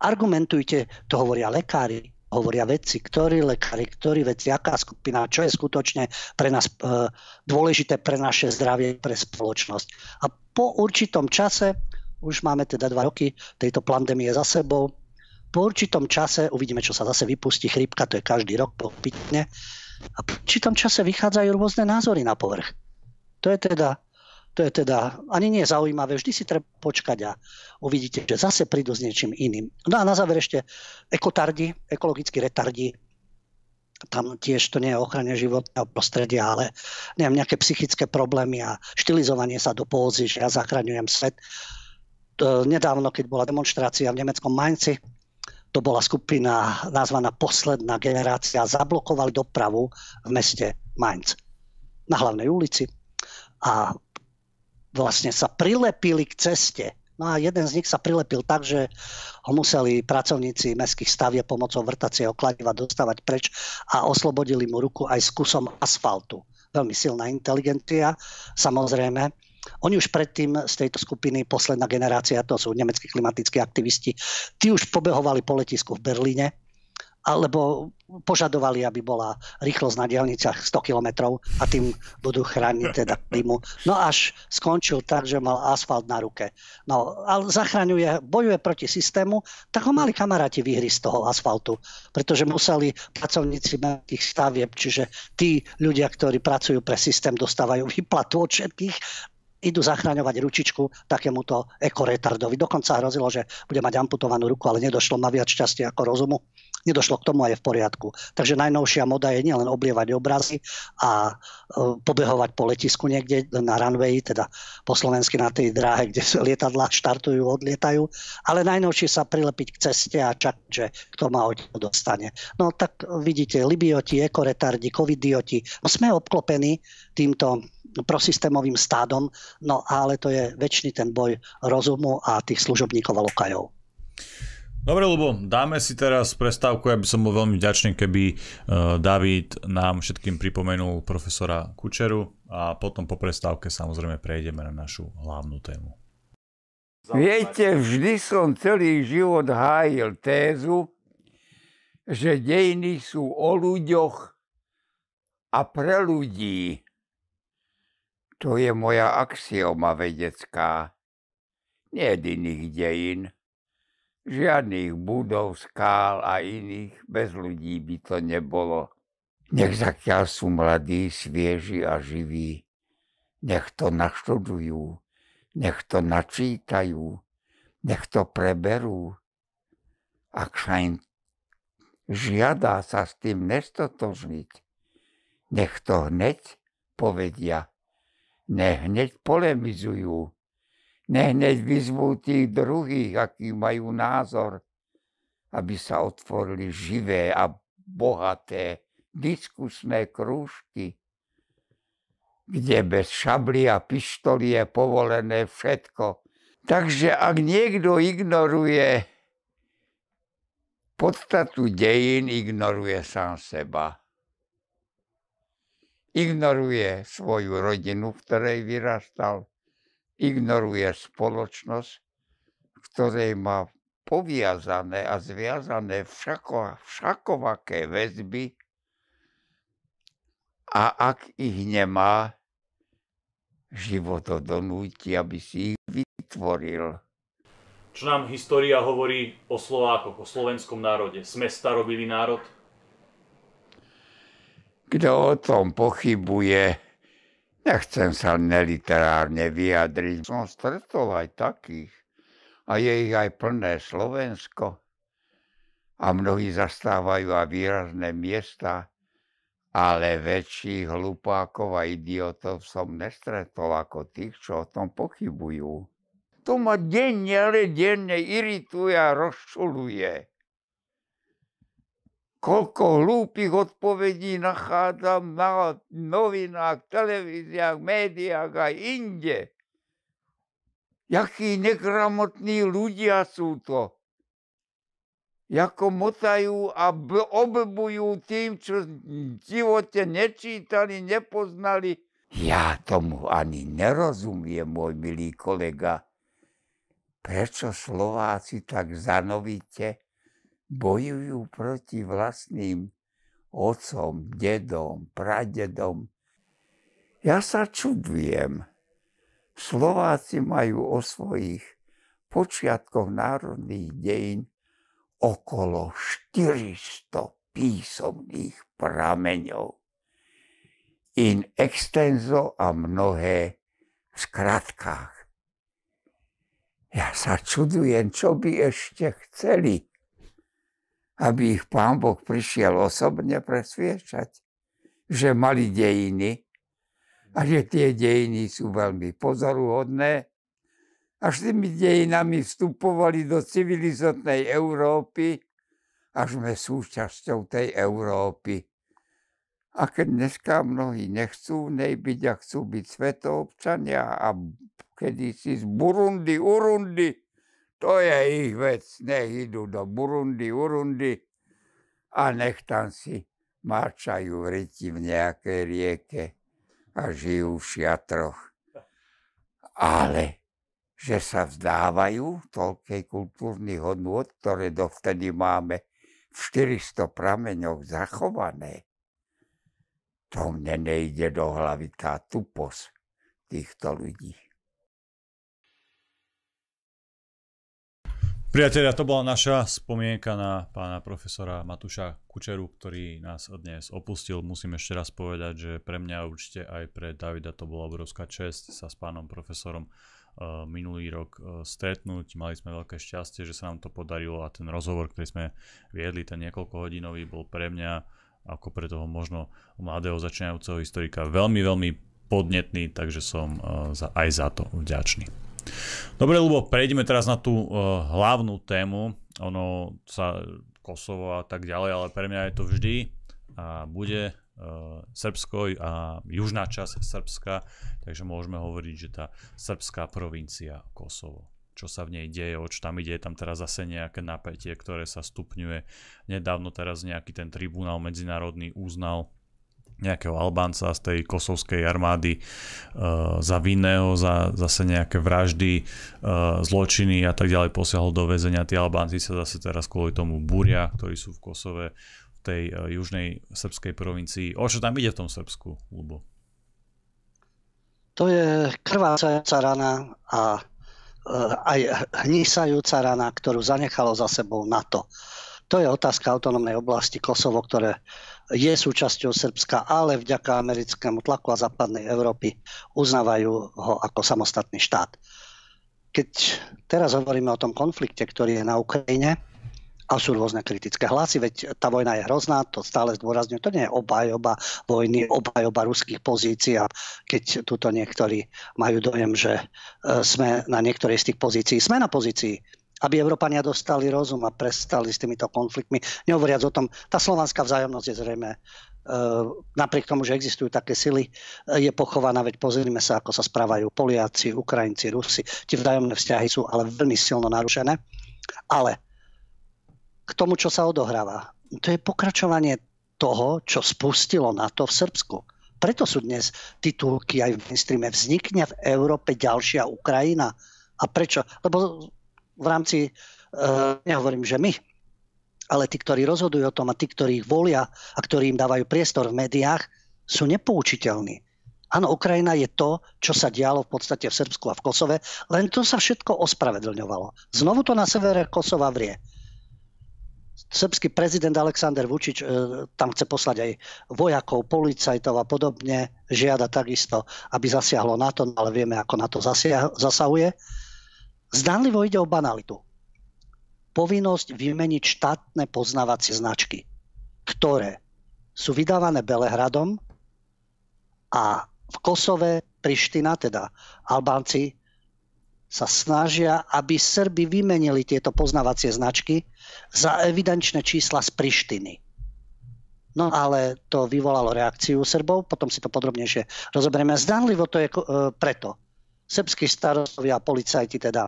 argumentujte, to hovoria lekári, hovoria vedci, ktorí lekári, ktorí vedci, aká skupina, čo je skutočne pre nás e, dôležité pre naše zdravie, pre spoločnosť. A po určitom čase už máme teda dva roky tejto pandémie za sebou. Po určitom čase, uvidíme, čo sa zase vypustí, chrípka, to je každý rok popitne, a po určitom čase vychádzajú rôzne názory na povrch. To je teda to je teda ani nie zaujímavé, vždy si treba počkať a uvidíte, že zase prídu s niečím iným. No a na záver ešte ekotardi, ekologickí retardi, tam tiež to nie je ochrane životného prostredia, ale neviem, nejaké psychické problémy a štilizovanie sa do pózy, že ja zachraňujem svet. Nedávno, keď bola demonstrácia v nemeckom Mainci, to bola skupina nazvaná Posledná generácia, zablokovali dopravu v meste Mainz na hlavnej ulici a vlastne sa prilepili k ceste. No a jeden z nich sa prilepil tak, že ho museli pracovníci mestských stavie pomocou vrtacieho kladiva dostávať preč a oslobodili mu ruku aj s kusom asfaltu. Veľmi silná inteligencia, samozrejme. Oni už predtým z tejto skupiny, posledná generácia, to sú nemeckí klimatickí aktivisti, tí už pobehovali po letisku v Berlíne, alebo požadovali, aby bola rýchlosť na dielniciach 100 km a tým budú chrániť teda klimu. No až skončil tak, že mal asfalt na ruke. No, ale zachraňuje, bojuje proti systému, tak ho mali kamaráti vyhry z toho asfaltu, pretože museli pracovníci tých stavieb, čiže tí ľudia, ktorí pracujú pre systém, dostávajú výplatu od všetkých, idú zachraňovať ručičku takémuto ekoretardovi. Dokonca hrozilo, že bude mať amputovanú ruku, ale nedošlo, má viac šťastia ako rozumu. Nedošlo k tomu a je v poriadku. Takže najnovšia moda je nielen oblievať obrazy a e, pobehovať po letisku niekde na runway, teda po slovensky na tej dráhe, kde lietadla štartujú, odlietajú, ale najnovšie sa prilepiť k ceste a čakať, že kto ma odtiaľ dostane. No tak vidíte, libioti, ekoretardi, covidioti, no sme obklopení týmto prosystémovým stádom, no ale to je väčší ten boj rozumu a tých služobníkov a lokajov. Dobre, Lubo, dáme si teraz prestávku, ja by som bol veľmi vďačný, keby uh, David nám všetkým pripomenul profesora Kučeru a potom po prestávke samozrejme prejdeme na našu hlavnú tému. Viete, vždy som celý život hájil tézu, že dejiny sú o ľuďoch a pre ľudí. To je moja axioma vedecká. Nie iných dejín. Žiadnych budov, skál a iných. Bez ľudí by to nebolo. Nech zakiaľ sú mladí, svieži a živí. Nech to naštudujú. Nech to načítajú. Nech to preberú. Ak sa im žiada sa s tým nestotožniť, nech to hneď povedia ne hneď polemizujú, ne hneď vyzvú tých druhých, aký majú názor, aby sa otvorili živé a bohaté diskusné krúžky, kde bez šably a pištoli je povolené všetko. Takže ak niekto ignoruje podstatu dejín, ignoruje sám seba ignoruje svoju rodinu, v ktorej vyrastal, ignoruje spoločnosť, v ktorej má poviazané a zviazané všako, všakovaké väzby a ak ich nemá, život to donúti, aby si ich vytvoril. Čo nám história hovorí o Slovákoch, o slovenskom národe? Sme starobylý národ? Kto o tom pochybuje, nechcem sa neliterárne vyjadriť. Som stretol aj takých. A je ich aj plné Slovensko. A mnohí zastávajú aj výrazné miesta, ale väčších hlupákov a idiotov som nestretol ako tých, čo o tom pochybujú. To ma denne, ale denne irituje a rozčuluje koľko hlúpých odpovedí nachádzam na novinách, televíziách, médiách aj inde. Jakí negramotní ľudia sú to. Jako motajú a oblbujú tým, čo v živote nečítali, nepoznali. Ja tomu ani nerozumiem, môj milý kolega. Prečo Slováci tak zanovite bojujú proti vlastným otcom, dedom, pradedom. Ja sa čudujem. Slováci majú o svojich počiatkoch národných dejín okolo 400 písomných prameňov. In extenso a mnohé v skratkách. Ja sa čudujem, čo by ešte chceli, aby ich pán Boh prišiel osobne presviečať, že mali dejiny a že tie dejiny sú veľmi pozoruhodné až tými dejinami vstupovali do civilizotnej Európy, až sme súčasťou tej Európy. A keď dneska mnohí nechcú nej byť a chcú byť svetoobčania a kedysi z Burundi, Urundi, to je ich vec, nech idú do Burundi, Urundi a nech tam si máčajú ryti v nejakej rieke a žijú v šiatroch. Ale že sa vzdávajú toľkej kultúrnych hodnôt, ktoré dovtedy máme v 400 prameňoch zachované. To mne nejde do hlavy tá tupos týchto ľudí. Priatelia, to bola naša spomienka na pána profesora Matúša Kučeru, ktorý nás dnes opustil. Musím ešte raz povedať, že pre mňa určite aj pre Davida to bola obrovská čest sa s pánom profesorom Eh, minulý rok eh, stretnúť. Mali sme veľké šťastie, že sa nám to podarilo a ten rozhovor, ktorý sme viedli, ten niekoľko hodinový, bol pre mňa ako pre toho možno mladého začínajúceho historika veľmi, veľmi podnetný, takže som eh, aj za to vďačný. Dobre, Lubo, prejdeme teraz na tú hlavnú tému. Ono sa Kosovo a tak ďalej, ale pre mňa je to vždy a bude Eh, Srbsko a južná časť Srbska, takže môžeme hovoriť, že tá srbská provincia Kosovo čo sa v nej deje, o čo tam ide, tam teraz zase nejaké napätie, ktoré sa stupňuje. Nedávno teraz nejaký ten tribunál medzinárodný uznal nejakého Albánca z tej kosovskej armády uh, za vinného, za zase nejaké vraždy, uh, zločiny a tak ďalej posiahol do väzenia. Tí Albánci sa zase teraz kvôli tomu búria, ktorí sú v Kosove, tej uh, južnej srbskej provincii. O čo tam ide v tom Srbsku, Lubo? To je krvácajúca rana a uh, aj hnísajúca rana, ktorú zanechalo za sebou NATO. To je otázka autonómnej oblasti Kosovo, ktoré je súčasťou Srbska, ale vďaka americkému tlaku a západnej Európy uznávajú ho ako samostatný štát. Keď teraz hovoríme o tom konflikte, ktorý je na Ukrajine, a sú rôzne kritické hlasy, veď tá vojna je hrozná, to stále zdôrazňujem, to nie je obhajoba vojny, obhajoba ruských pozícií a keď tuto niektorí majú dojem, že e, sme na niektorej z tých pozícií, sme na pozícii, aby Európania dostali rozum a prestali s týmito konfliktmi. Nehovoriac o tom, tá slovanská vzájomnosť je zrejme e, napriek tomu, že existujú také sily, e, je pochovaná, veď pozrime sa, ako sa správajú Poliaci, Ukrajinci, Rusi. Tie vzájomné vzťahy sú ale veľmi silno narušené. Ale k tomu, čo sa odohráva. To je pokračovanie toho, čo spustilo NATO v Srbsku. Preto sú dnes titulky aj v mainstreame. Vznikne v Európe ďalšia Ukrajina. A prečo? Lebo v rámci, uh, nehovorím, že my, ale tí, ktorí rozhodujú o tom a tí, ktorí ich volia a ktorí im dávajú priestor v médiách, sú nepoučiteľní. Áno, Ukrajina je to, čo sa dialo v podstate v Srbsku a v Kosove, len to sa všetko ospravedlňovalo. Znovu to na severe Kosova vrie srbský prezident Aleksandr Vučič e, tam chce poslať aj vojakov, policajtov a podobne. Žiada takisto, aby zasiahlo NATO, ale vieme, ako na to zasahuje. Zdánlivo ide o banalitu. Povinnosť vymeniť štátne poznávacie značky, ktoré sú vydávané Belehradom a v Kosove Priština, teda Albánci, sa snažia, aby Srby vymenili tieto poznávacie značky za evidenčné čísla z Prištiny. No ale to vyvolalo reakciu Srbov, potom si to podrobnejšie rozoberieme. Zdanlivo to je e, preto. Srbskí starostovia a policajti teda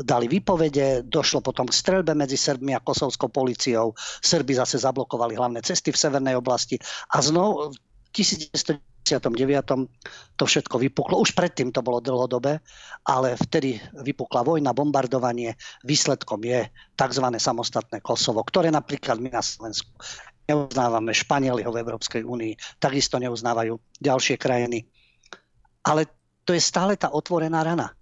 dali výpovede, došlo potom k strelbe medzi Srbmi a kosovskou policiou. Srby zase zablokovali hlavné cesty v severnej oblasti a znovu 1900 to všetko vypuklo. Už predtým to bolo dlhodobé, ale vtedy vypukla vojna, bombardovanie. Výsledkom je tzv. samostatné Kosovo, ktoré napríklad my na Slovensku neuznávame. Španieli ho v Európskej únii takisto neuznávajú ďalšie krajiny. Ale to je stále tá otvorená rana.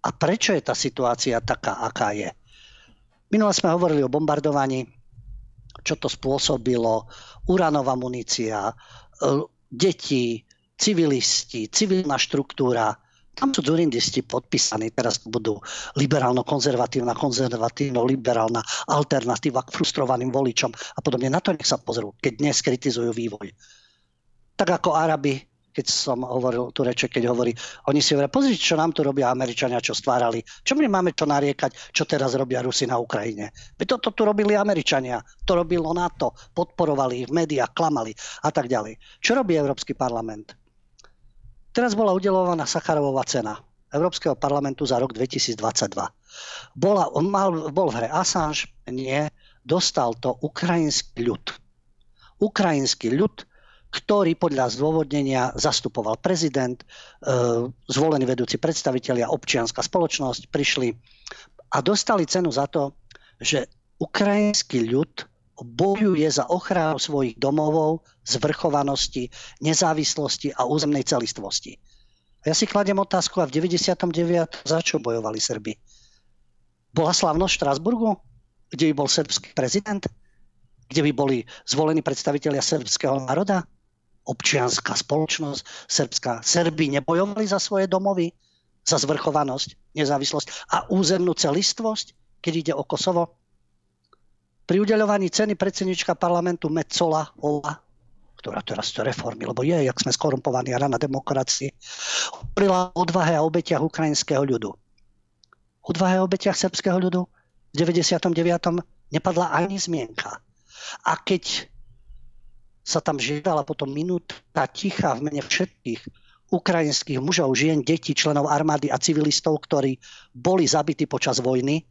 A prečo je tá situácia taká, aká je? Minule sme hovorili o bombardovaní, čo to spôsobilo, uranová munícia, e, deti, civilisti, civilná štruktúra. Tam sú durindisti podpísaní, teraz budú liberálno-konzervatívna, konzervatívno-liberálna alternatíva k frustrovaným voličom a podobne. Na to nech sa pozrú, keď dnes kritizujú vývoj. Tak ako Arabi keď som hovoril tu reče, keď hovorí, oni si hovoria, pozrite, čo nám tu robia Američania, čo stvárali. Čo my máme to nariekať, čo teraz robia Rusi na Ukrajine? Veď toto tu robili Američania, to robilo NATO, podporovali ich v médiách, klamali a tak ďalej. Čo robí Európsky parlament? Teraz bola udelovaná Sacharová cena Európskeho parlamentu za rok 2022. Bola, mal, bol v hre Assange? Nie. Dostal to ukrajinský ľud. Ukrajinský ľud, ktorý podľa zdôvodnenia zastupoval prezident, e, zvolení vedúci predstavitelia, občianská spoločnosť prišli a dostali cenu za to, že ukrajinský ľud bojuje za ochranu svojich domovov, zvrchovanosti, nezávislosti a územnej celistvosti. Ja si kladem otázku, a v 99. za čo bojovali Srby? Bola slavnosť v Štrasburgu, kde by bol srbský prezident? Kde by boli zvolení predstavitelia srbského národa? Občianská spoločnosť srbská. Srby nebojovali za svoje domovy, za zvrchovanosť, nezávislosť a územnú celistvosť, keď ide o Kosovo? Pri udeľovaní ceny predsednička parlamentu Metzola Ola, ktorá teraz to reformy, lebo je, jak sme skorumpovaní a na demokracii, hovorila o odvahe a obetiach ukrajinského ľudu. Odvahe a obetiach srbského ľudu v 99. nepadla ani zmienka. A keď sa tam žiadala potom minúta ticha v mene všetkých ukrajinských mužov, žien, detí, členov armády a civilistov, ktorí boli zabití počas vojny,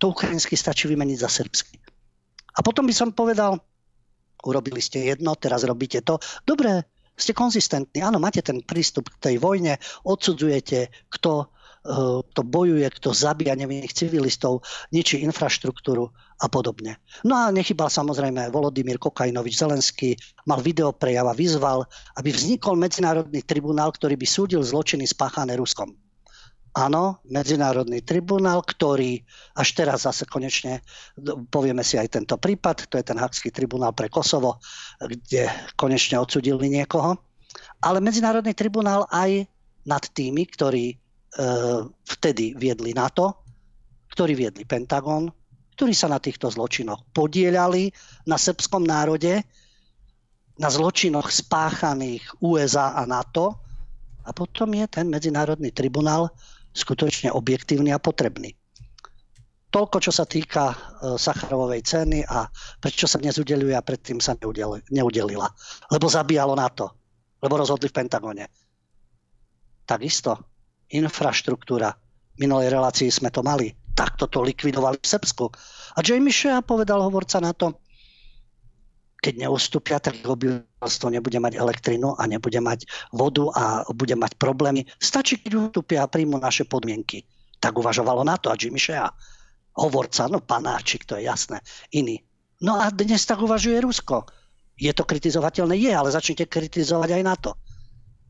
to ukrajinsky stačí vymeniť za srbsky. A potom by som povedal, urobili ste jedno, teraz robíte to. Dobre, ste konzistentní, áno, máte ten prístup k tej vojne, odsudzujete, kto eh, to bojuje, kto zabíja nevinných civilistov, ničí infraštruktúru a podobne. No a nechybal samozrejme Volodymyr Kokajnovič Zelenský, mal video prejava, vyzval, aby vznikol medzinárodný tribunál, ktorý by súdil zločiny spáchané Ruskom. Áno, Medzinárodný tribunál, ktorý až teraz zase konečne, povieme si aj tento prípad, to je ten Hakský tribunál pre Kosovo, kde konečne odsudili niekoho. Ale Medzinárodný tribunál aj nad tými, ktorí vtedy viedli NATO, ktorí viedli Pentagon, ktorí sa na týchto zločinoch podielali na srbskom národe, na zločinoch spáchaných USA a NATO. A potom je ten Medzinárodný tribunál, skutočne objektívny a potrebný. Toľko, čo sa týka e, Sacharovej ceny a prečo sa dnes udeluje a predtým sa neudelila. Lebo zabíjalo na to. Lebo rozhodli v Pentagone. Takisto infraštruktúra. V minulej relácii sme to mali. Takto to likvidovali v Srbsku. A Jamie Shea povedal hovorca na to, keď neustúpia, tak obyvateľstvo nebude mať elektrinu a nebude mať vodu a bude mať problémy. Stačí, keď ustúpia a príjmu naše podmienky. Tak uvažovalo na to a Jimmy Shea. Hovorca, no panáčik, to je jasné. Iný. No a dnes tak uvažuje Rusko. Je to kritizovateľné? Je, ale začnite kritizovať aj na to.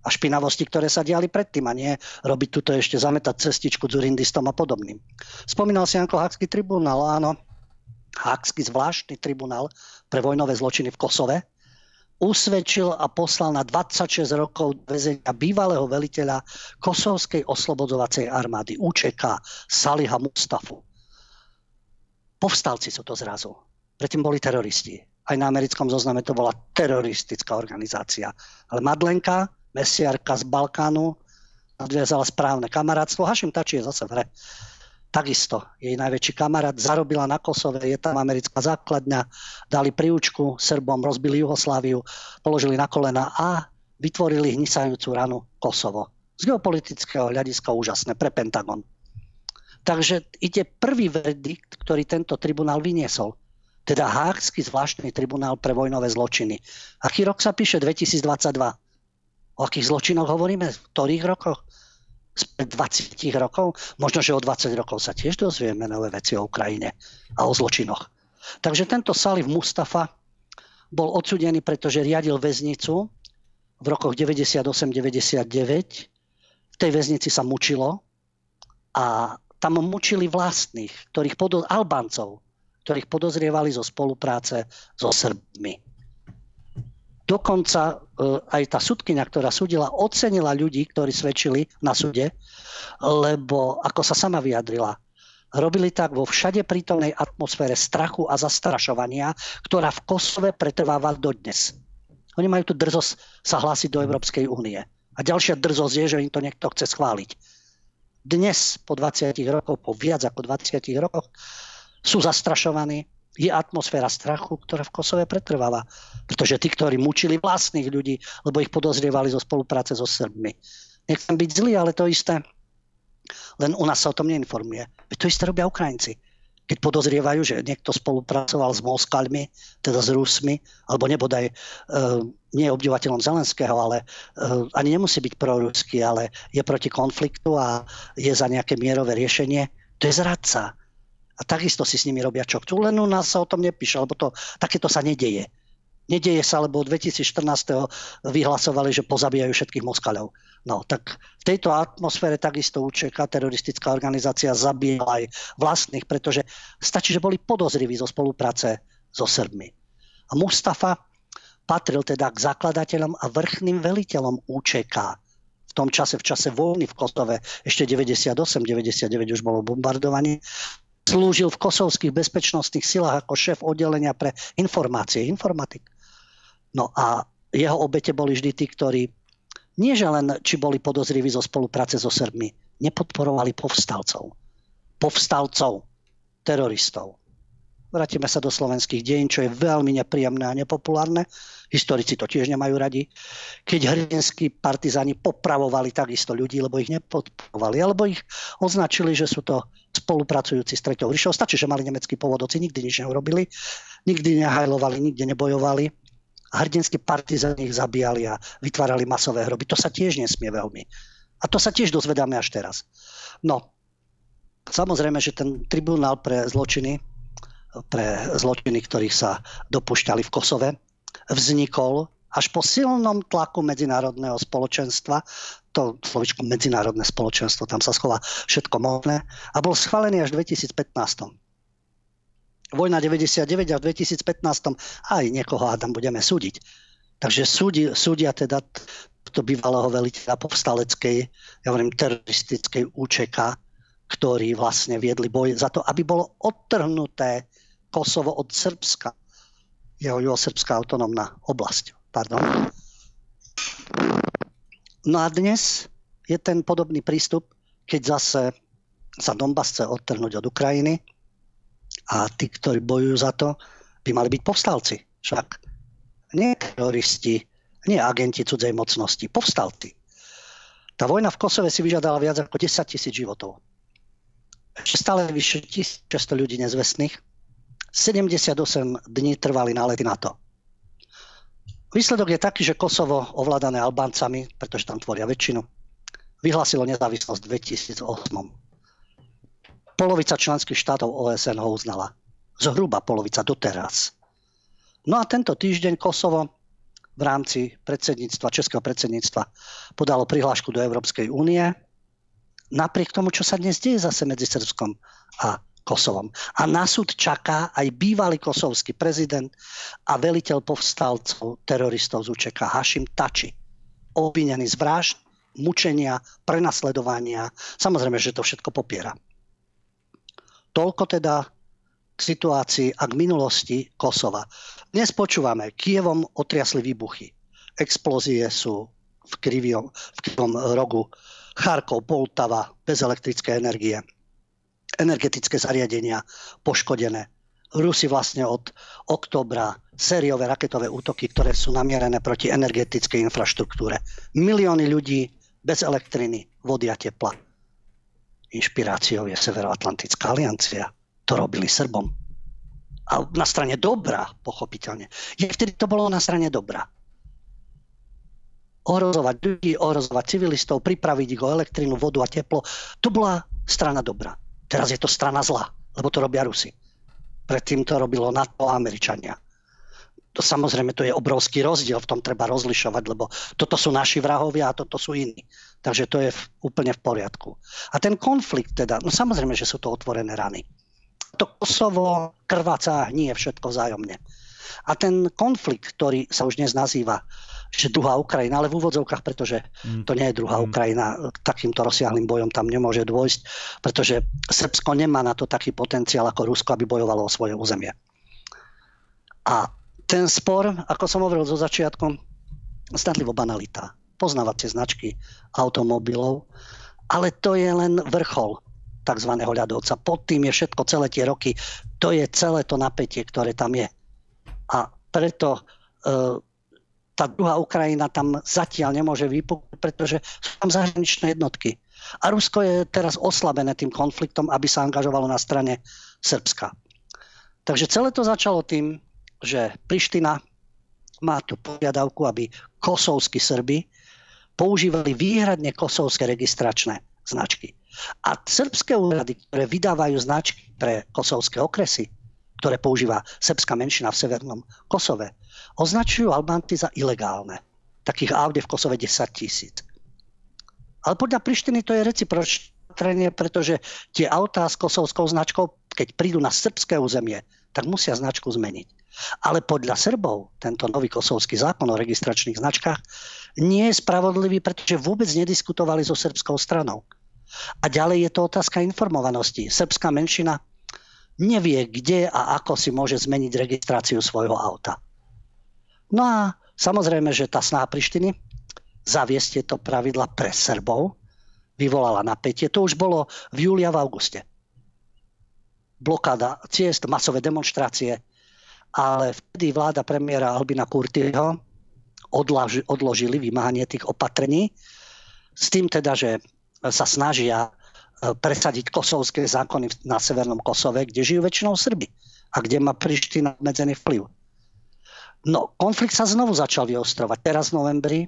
A špinavosti, ktoré sa diali predtým a nie robiť tuto ešte zametať cestičku dzurindistom a podobným. Spomínal si Janko Hakský tribunál, áno. Hákský zvláštny tribunál pre vojnové zločiny v Kosove, usvedčil a poslal na 26 rokov väzenia bývalého veliteľa Kosovskej oslobodzovacej armády UČK Saliha Mustafu. Povstalci sú to zrazu. Predtým boli teroristi. Aj na americkom zozname to bola teroristická organizácia. Ale Madlenka, mesiarka z Balkánu, nadviazala správne kamarátstvo. Hašim Tači je zase v hre takisto jej najväčší kamarát, zarobila na Kosove, je tam americká základňa, dali príučku Srbom, rozbili Jugosláviu, položili na kolena a vytvorili hnisajúcu ranu Kosovo. Z geopolitického hľadiska úžasné pre Pentagon. Takže ide prvý verdikt, ktorý tento tribunál vyniesol. Teda Hákský zvláštny tribunál pre vojnové zločiny. Aký rok sa píše? 2022. O akých zločinoch hovoríme? V ktorých rokoch? spred 20 rokov. Možno, že o 20 rokov sa tiež dozvieme nové veci o Ukrajine a o zločinoch. Takže tento Salif Mustafa bol odsudený, pretože riadil väznicu v rokoch 98-99. V tej väznici sa mučilo A tam mučili vlastných, ktorých podo- Albáncov, ktorých podozrievali zo spolupráce so Srbmi. Dokonca e, aj tá sudkynia, ktorá súdila, ocenila ľudí, ktorí svedčili na súde, lebo ako sa sama vyjadrila, robili tak vo všade prítomnej atmosfére strachu a zastrašovania, ktorá v Kosove pretrváva dodnes. Oni majú tu drzosť sa hlásiť do Európskej únie. A ďalšia drzosť je, že im to niekto chce schváliť. Dnes, po 20 rokoch, po viac ako 20 rokoch, sú zastrašovaní, je atmosféra strachu, ktorá v Kosove pretrváva. Pretože tí, ktorí mučili vlastných ľudí, lebo ich podozrievali zo spolupráce so Srbmi. Nechcem byť zlý, ale to isté. Len u nás sa o tom neinformuje. Veď to isté robia Ukrajinci. Keď podozrievajú, že niekto spolupracoval s Moskalmi, teda s Rusmi, alebo nebodaj e, nie je obdivateľom Zelenského, ale e, ani nemusí byť proruský, ale je proti konfliktu a je za nejaké mierové riešenie, to je zradca a takisto si s nimi robia čo chcú. Len u nás sa o tom nepíše, lebo to, takéto sa nedeje. Nedeje sa, lebo od 2014. vyhlasovali, že pozabíjajú všetkých Moskaľov. No, tak v tejto atmosfére takisto UČK, teroristická organizácia, zabíjala aj vlastných, pretože stačí, že boli podozriví zo spolupráce so Srbmi. A Mustafa patril teda k zakladateľom a vrchným veliteľom UČK. V tom čase, v čase vojny v Kosove, ešte 98, 99 už bolo bombardovanie, slúžil v kosovských bezpečnostných silách ako šéf oddelenia pre informácie, informatik. No a jeho obete boli vždy tí, ktorí nie že len či boli podozriví zo spolupráce so Srbmi, nepodporovali povstalcov. Povstalcov, teroristov. Vrátime sa do slovenských dejín, čo je veľmi nepríjemné a nepopulárne. Historici to tiež nemajú radi. Keď hrdinskí partizáni popravovali takisto ľudí, lebo ich nepodporovali, alebo ich označili, že sú to spolupracujúci s Treťou ríšou. Stačí, že mali nemeckí pôvodoci, nikdy nič neurobili, nikdy nehajlovali, nikde nebojovali. Hrdinskí partizáni ich zabíjali a vytvárali masové hroby. To sa tiež nesmie veľmi. A to sa tiež dozvedáme až teraz. No, samozrejme, že ten tribunál pre zločiny pre zločiny, ktorých sa dopúšťali v Kosove, vznikol až po silnom tlaku medzinárodného spoločenstva, to slovičko medzinárodné spoločenstvo, tam sa schová všetko možné, a bol schválený až v 2015. Vojna 99 až v 2015 aj niekoho Adam budeme súdiť. Takže súdi, súdia teda to bývalého veliteľa povstaleckej, ja hovorím teroristickej UČK, ktorí vlastne viedli boj za to, aby bolo odtrhnuté Kosovo od Srbska. Jeho juhosrbská autonómna oblasť. Pardon. No a dnes je ten podobný prístup, keď zase sa Donbass chce odtrhnúť od Ukrajiny a tí, ktorí bojujú za to, by mali byť povstalci. Však nie teroristi, nie agenti cudzej mocnosti, povstalci. Tá vojna v Kosove si vyžadala viac ako 10 tisíc životov. Ešte stále vyše 1600 ľudí nezvestných 78 dní trvali nálety to. Výsledok je taký, že Kosovo, ovládané Albáncami, pretože tam tvoria väčšinu, vyhlásilo nezávislosť v 2008. Polovica členských štátov OSN ho uznala. Zhruba polovica doteraz. No a tento týždeň Kosovo v rámci predsedníctva, českého predsedníctva podalo prihlášku do Európskej únie. Napriek tomu, čo sa dnes deje zase medzi Srbskom a Kosovom. A na súd čaká aj bývalý kosovský prezident a veliteľ povstalcov teroristov z UČK Hašim Tači. Obvinený z vražd, mučenia, prenasledovania. Samozrejme, že to všetko popiera. Toľko teda k situácii a k minulosti Kosova. Dnes počúvame, Kievom otriasli výbuchy. Explózie sú v krivom, v krivom rogu. Charkov, Poltava, bez elektrické energie energetické zariadenia poškodené. Rusi vlastne od oktobra sériové raketové útoky, ktoré sú namierené proti energetickej infraštruktúre. Milióny ľudí bez elektriny, vody a tepla. Inšpiráciou je Severoatlantická aliancia. To robili Srbom. A na strane dobrá, pochopiteľne. Je vtedy to bolo na strane dobrá. Ohrozovať ľudí, ohrozovať civilistov, pripraviť ich o elektrínu, vodu a teplo. To bola strana dobrá. Teraz je to strana zla, lebo to robia Rusi. Predtým to robilo NATO a Američania. To samozrejme, to je obrovský rozdiel, v tom treba rozlišovať, lebo toto sú naši vrahovia a toto sú iní. Takže to je v, úplne v poriadku. A ten konflikt teda, no samozrejme, že sú to otvorené rany. To Kosovo krváca nie je všetko vzájomne. A ten konflikt, ktorý sa už dnes nazýva že druhá Ukrajina, ale v úvodzovkách, pretože mm. to nie je druhá mm. Ukrajina, takýmto rozsiahlým bojom tam nemôže dôjsť, pretože Srbsko nemá na to taký potenciál ako Rusko, aby bojovalo o svoje územie. A ten spor, ako som hovoril zo začiatkom, stanlivo banalita poznávacie značky automobilov, ale to je len vrchol tzv. ľadovca. Pod tým je všetko celé tie roky. To je celé to napätie, ktoré tam je. Preto e, tá druhá Ukrajina tam zatiaľ nemôže vypuknúť, pretože sú tam zahraničné jednotky. A Rusko je teraz oslabené tým konfliktom, aby sa angažovalo na strane Srbska. Takže celé to začalo tým, že Priština má tú požiadavku, aby kosovskí Srby používali výhradne kosovské registračné značky. A srbské úrady, ktoré vydávajú značky pre kosovské okresy, ktoré používa srbská menšina v severnom Kosove, označujú Albánci za ilegálne. Takých aut je v Kosove 10 tisíc. Ale podľa Prištiny to je recipročné, pretože tie autá s kosovskou značkou, keď prídu na srbské územie, tak musia značku zmeniť. Ale podľa Srbov tento nový kosovský zákon o registračných značkách nie je spravodlivý, pretože vôbec nediskutovali so srbskou stranou. A ďalej je to otázka informovanosti. Srbská menšina nevie, kde a ako si môže zmeniť registráciu svojho auta. No a samozrejme, že tá sná Prištiny zaviesť tieto pravidla pre Srbov vyvolala napätie. To už bolo v júli a v auguste. Blokáda ciest, masové demonstrácie, ale vtedy vláda premiéra Albina Kurtyho odložili vymáhanie tých opatrení s tým teda, že sa snažia presadiť kosovské zákony na Severnom Kosove, kde žijú väčšinou Srby a kde má Priština obmedzený vplyv. No, konflikt sa znovu začal vyostrovať. Teraz v novembri,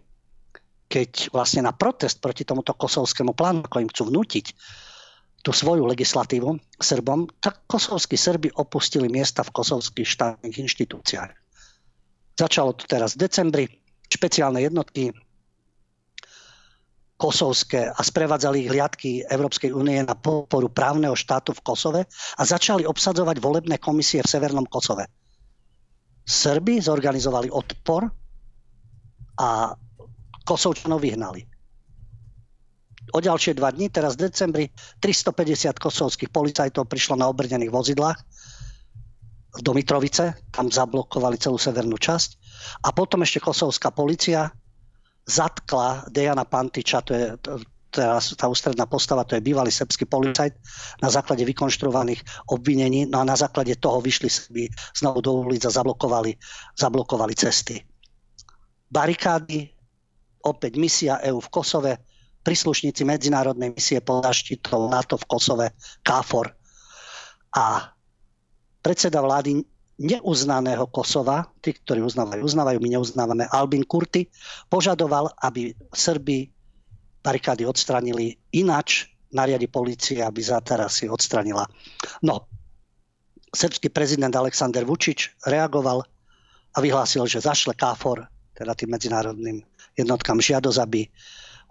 keď vlastne na protest proti tomuto kosovskému plánu, im chcú vnútiť tú svoju legislatívu Srbom, tak kosovskí Srby opustili miesta v kosovských štátnych inštitúciách. Začalo to teraz v decembri, špeciálne jednotky kosovské a sprevádzali ich hliadky Európskej únie na podporu právneho štátu v Kosove a začali obsadzovať volebné komisie v Severnom Kosove. Srby zorganizovali odpor a Kosovčanov vyhnali. O ďalšie dva dní, teraz v decembri, 350 kosovských policajtov prišlo na obrnených vozidlách do Mitrovice, tam zablokovali celú severnú časť a potom ešte kosovská policia zatkla Dejana Pantiča, to je teraz tá ústredná postava, to je bývalý srbský policajt, na základe vykonštruovaných obvinení, no a na základe toho vyšli Srbi znovu do ulic a zablokovali, zablokovali cesty. Barikády, opäť misia EU v Kosove, príslušníci medzinárodnej misie pod zaštitou NATO v Kosove, KFOR. A predseda vlády neuznaného Kosova, tí, ktorí uznávajú, uznávajú, my neuznávame, Albin Kurti, požadoval, aby Srby barikády odstranili ináč, nariadi policie, aby si odstranila. No, srbský prezident Aleksandr Vučič reagoval a vyhlásil, že zašle KFOR, teda tým medzinárodným jednotkám žiadosť, aby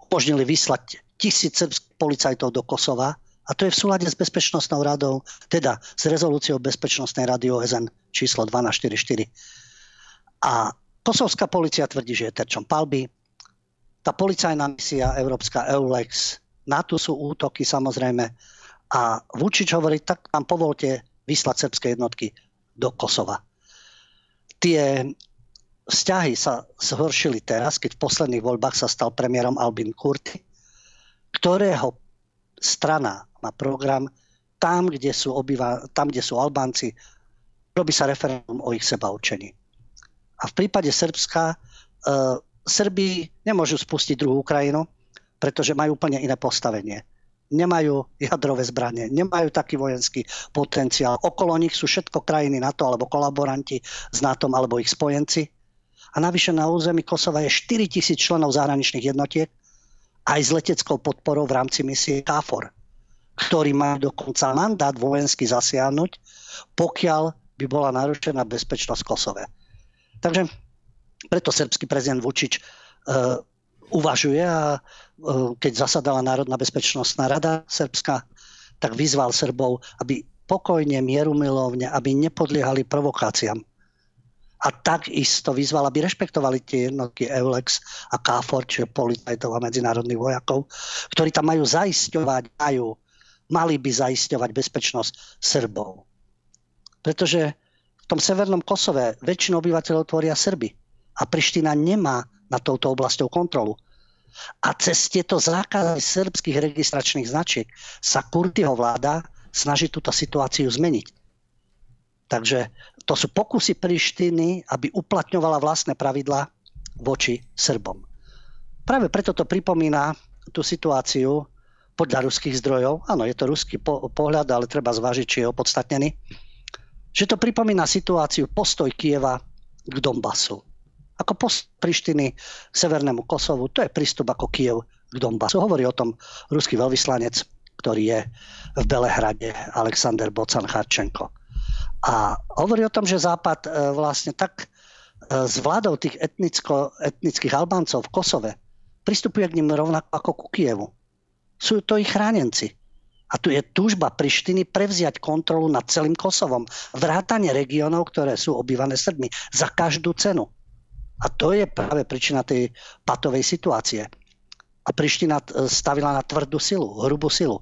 umožnili vyslať tisíc srbských policajtov do Kosova, a to je v súlade s Bezpečnostnou radou, teda s rezolúciou Bezpečnostnej rady OSN číslo 1244. A kosovská policia tvrdí, že je terčom palby. Tá policajná misia Európska EULEX, na tu sú útoky samozrejme. A Vučič hovorí, tak nám povolte vyslať srbské jednotky do Kosova. Tie vzťahy sa zhoršili teraz, keď v posledných voľbách sa stal premiérom Albin Kurti, ktorého strana má program tam, kde sú, obyva, tam, kde sú Albánci, robí sa referendum o ich seba učení. A v prípade Srbska, e, Srbi nemôžu spustiť druhú Ukrajinu, pretože majú úplne iné postavenie. Nemajú jadrové zbranie, nemajú taký vojenský potenciál. Okolo nich sú všetko krajiny NATO alebo kolaboranti s NATO alebo ich spojenci. A navyše na území Kosova je 4 tisíc členov zahraničných jednotiek aj s leteckou podporou v rámci misie KFOR ktorí majú dokonca mandát vojensky zasiahnuť, pokiaľ by bola narušená bezpečnosť Kosove. Takže preto srbský prezident Vučič uh, uvažuje a keď zasadala Národná bezpečnostná rada Srbska, tak vyzval Srbov, aby pokojne, mierumilovne, aby nepodliehali provokáciám. A takisto vyzval, aby rešpektovali tie jednotky EULEX a KFOR, čiže policajtov a medzinárodných vojakov, ktorí tam majú zaisťovať, majú, mali by zaisťovať bezpečnosť Srbov. Pretože v tom severnom Kosove väčšinu obyvateľov tvoria Srby a Priština nemá na touto oblasťou kontrolu. A cez tieto zákazy srbských registračných značiek sa Kurtyho vláda snaží túto situáciu zmeniť. Takže to sú pokusy Prištiny, aby uplatňovala vlastné pravidlá voči Srbom. Práve preto to pripomína tú situáciu podľa ruských zdrojov. Áno, je to ruský po- pohľad, ale treba zvážiť, či je opodstatnený. Že to pripomína situáciu postoj Kieva k Donbasu. Ako post Prištiny Severnému Kosovu, to je prístup ako Kiev k Donbasu. Hovorí o tom ruský veľvyslanec, ktorý je v Belehrade, Alexander Bocan Charčenko. A hovorí o tom, že Západ e, vlastne tak e, s vládou tých etnicko, etnických Albáncov v Kosove pristupuje k ním rovnako ako ku Kievu. Sú to ich chránenci. A tu je túžba Prištiny prevziať kontrolu nad celým Kosovom. Vrátanie regiónov, ktoré sú obývané Srbmi. Za každú cenu. A to je práve príčina tej patovej situácie. A Priština e, stavila na tvrdú silu, hrubú silu.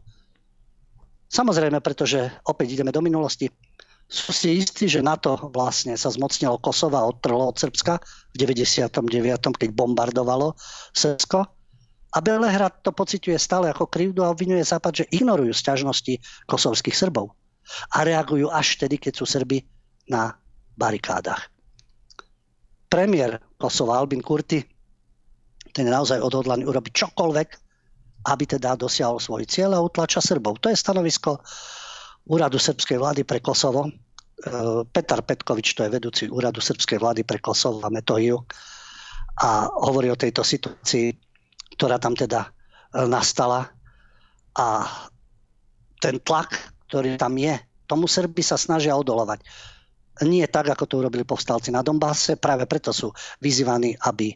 Samozrejme, pretože opäť ideme do minulosti sú si istí, že NATO vlastne sa zmocnilo Kosova a odtrhlo od Srbska v 99., keď bombardovalo Srbsko. A Belehrad to pociťuje stále ako krivdu a obvinuje Západ, že ignorujú sťažnosti kosovských Srbov. A reagujú až vtedy, keď sú Srby na barikádach. Premiér Kosova Albin Kurti, ten je naozaj odhodlaný urobiť čokoľvek, aby teda dosiahol svoj cieľ a utlača Srbov. To je stanovisko úradu srbskej vlády pre Kosovo. E, Petar Petkovič, to je vedúci úradu srbskej vlády pre Kosovo a Metohiu a hovorí o tejto situácii, ktorá tam teda e, nastala a ten tlak, ktorý tam je, tomu Srby sa snažia odolovať. Nie tak, ako to urobili povstalci na Dombase, práve preto sú vyzývaní, aby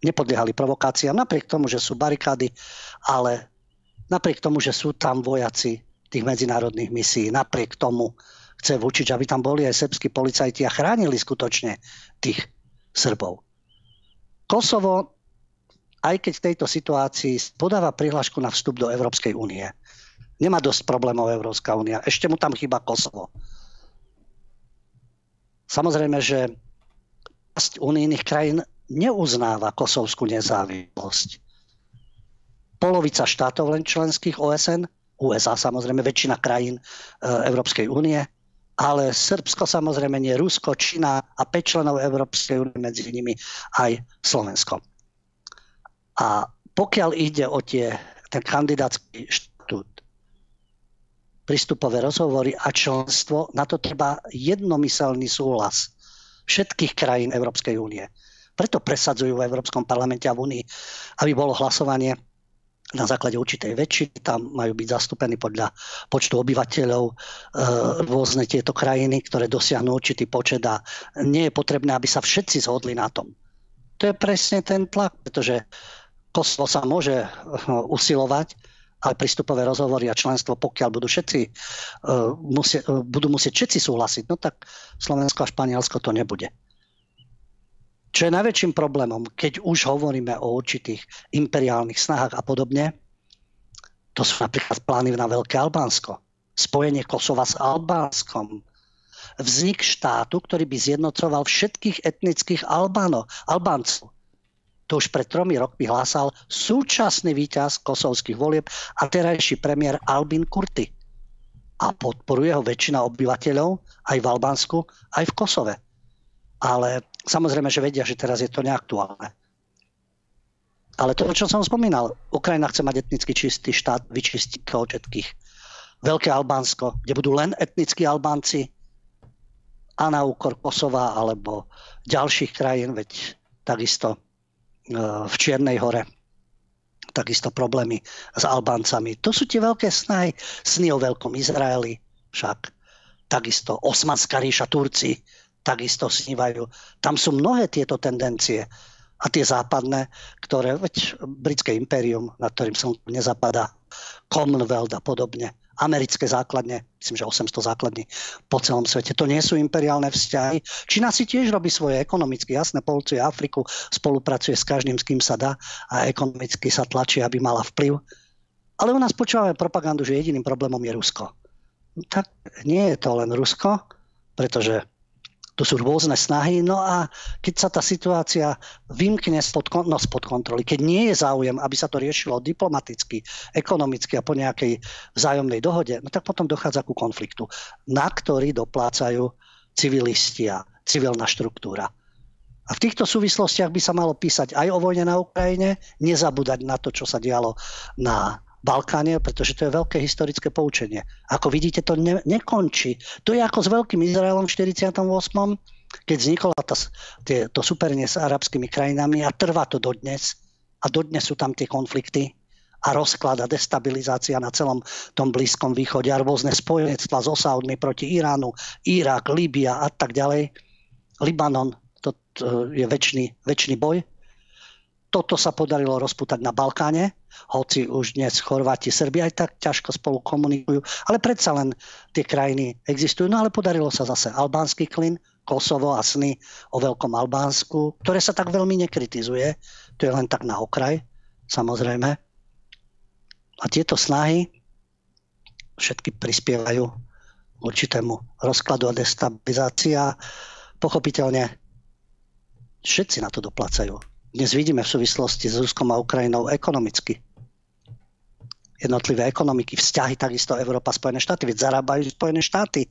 nepodliehali provokáciám, napriek tomu, že sú barikády, ale napriek tomu, že sú tam vojaci tých medzinárodných misií. Napriek tomu chce Vučič, aby tam boli aj srbskí policajti a chránili skutočne tých Srbov. Kosovo, aj keď v tejto situácii podáva prihlášku na vstup do Európskej únie. Nemá dosť problémov Európska únia. Ešte mu tam chýba Kosovo. Samozrejme, že unijných krajín neuznáva kosovskú nezávislosť. Polovica štátov len členských OSN USA samozrejme, väčšina krajín e, Európskej únie, ale Srbsko samozrejme nie, Rusko, Čína a 5 členov Európskej únie, medzi nimi aj Slovensko. A pokiaľ ide o tie, ten kandidátsky štatút, prístupové rozhovory a členstvo, na to treba jednomyselný súhlas všetkých krajín Európskej únie. Preto presadzujú v Európskom parlamente a v Únii, aby bolo hlasovanie na základe určitej väčšiny, tam majú byť zastúpení podľa počtu obyvateľov e, rôzne tieto krajiny, ktoré dosiahnu určitý počet a nie je potrebné, aby sa všetci zhodli na tom. To je presne ten tlak, pretože Kosovo sa môže e, usilovať, ale prístupové rozhovory a členstvo, pokiaľ budú všetci uh, musie, uh, budú musieť všetci súhlasiť, no tak Slovensko a Španielsko to nebude. Čo je najväčším problémom, keď už hovoríme o určitých imperiálnych snahách a podobne, to sú napríklad plány na Veľké Albánsko, spojenie Kosova s Albánskom, vznik štátu, ktorý by zjednocoval všetkých etnických Albáno, Albáncov. To už pred tromi rokmi hlásal súčasný víťaz kosovských volieb a terajší premiér Albin Kurti. A podporuje ho väčšina obyvateľov aj v Albánsku, aj v Kosove. Ale Samozrejme, že vedia, že teraz je to neaktuálne. Ale to, čo som spomínal, Ukrajina chce mať etnicky čistý štát, vyčistiť to od všetkých. Veľké Albánsko, kde budú len etnickí Albánci a na úkor Kosova alebo ďalších krajín, veď takisto v Čiernej hore takisto problémy s Albáncami. To sú tie veľké snahy, sny o veľkom Izraeli však. Takisto Osmanská ríša Turci, takisto snívajú. Tam sú mnohé tieto tendencie. a tie západné, ktoré, veď britské impérium, nad ktorým som nezapadá, Commonwealth a podobne, americké základne, myslím, že 800 základní po celom svete. To nie sú imperiálne vzťahy. Čína si tiež robí svoje ekonomicky, jasné, polcuje Afriku, spolupracuje s každým, s kým sa dá a ekonomicky sa tlačí, aby mala vplyv. Ale u nás počúvame propagandu, že jediným problémom je Rusko. Tak nie je to len Rusko, pretože tu sú rôzne snahy. No a keď sa tá situácia vymkne spod, no spod kontroly, keď nie je záujem, aby sa to riešilo diplomaticky, ekonomicky a po nejakej vzájomnej dohode, no tak potom dochádza ku konfliktu, na ktorý doplácajú civilisti a civilná štruktúra. A v týchto súvislostiach by sa malo písať aj o vojne na Ukrajine, nezabúdať na to, čo sa dialo na Balkáne, pretože to je veľké historické poučenie. Ako vidíte, to ne, nekončí. To je ako s Veľkým Izraelom v 48., keď vzniklo tie, to superenie s arabskými krajinami a trvá to dodnes. A dodnes sú tam tie konflikty a rozklad a destabilizácia na celom tom Blízkom východe a rôzne spojenectva s Osaudmi proti Iránu, Irak, Líbia a tak ďalej. Libanon, to, to je väčší boj toto sa podarilo rozputať na Balkáne, hoci už dnes Chorváti, Srbi aj tak ťažko spolu komunikujú, ale predsa len tie krajiny existujú. No ale podarilo sa zase albánsky klin, Kosovo a sny o Veľkom Albánsku, ktoré sa tak veľmi nekritizuje. To je len tak na okraj, samozrejme. A tieto snahy všetky prispievajú k určitému rozkladu a destabilizácia. Pochopiteľne všetci na to doplacajú dnes vidíme v súvislosti s Ruskom a Ukrajinou ekonomicky. Jednotlivé ekonomiky, vzťahy takisto Európa, Spojené štáty, veď zarábajú Spojené štáty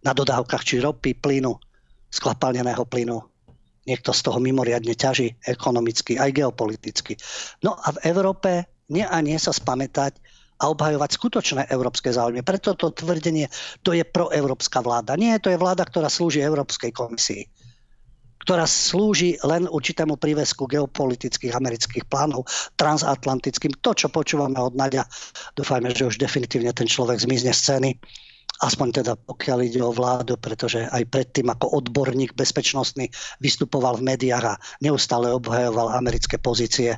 na dodávkach či ropy, plynu, skvapalneného plynu. Niekto z toho mimoriadne ťaží ekonomicky, aj geopoliticky. No a v Európe nie a nie sa spamätať a obhajovať skutočné európske záujmy. Preto to tvrdenie, to je proeurópska vláda. Nie, to je vláda, ktorá slúži Európskej komisii ktorá slúži len určitému prívesku geopolitických amerických plánov transatlantickým. To, čo počúvame od Nadia, dúfajme, že už definitívne ten človek zmizne z scény aspoň teda pokiaľ ide o vládu, pretože aj predtým ako odborník bezpečnostný vystupoval v médiách a neustále obhajoval americké pozície,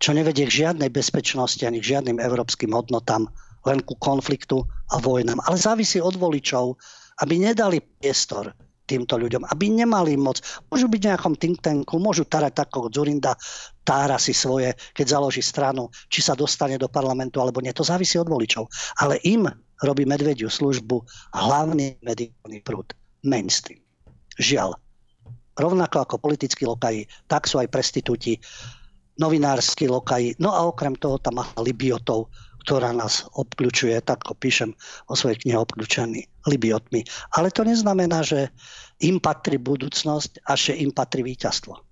čo nevedie k žiadnej bezpečnosti ani k žiadnym európskym hodnotám, len ku konfliktu a vojnám. Ale závisí od voličov, aby nedali priestor týmto ľuďom, aby nemali moc. Môžu byť v nejakom think tanku, môžu tarať ako Zurinda tára si svoje, keď založí stranu, či sa dostane do parlamentu alebo nie. To závisí od voličov. Ale im robí medvediu službu hlavný mediálny prúd, mainstream. Žiaľ. Rovnako ako politickí lokaji, tak sú aj prestitúti, novinársky lokaji. No a okrem toho tam má Libiotov, ktorá nás obklúčuje, tak píšem o svojej knihe obklúčený Libiotmi. Ale to neznamená, že im patrí budúcnosť a že im patrí víťazstvo.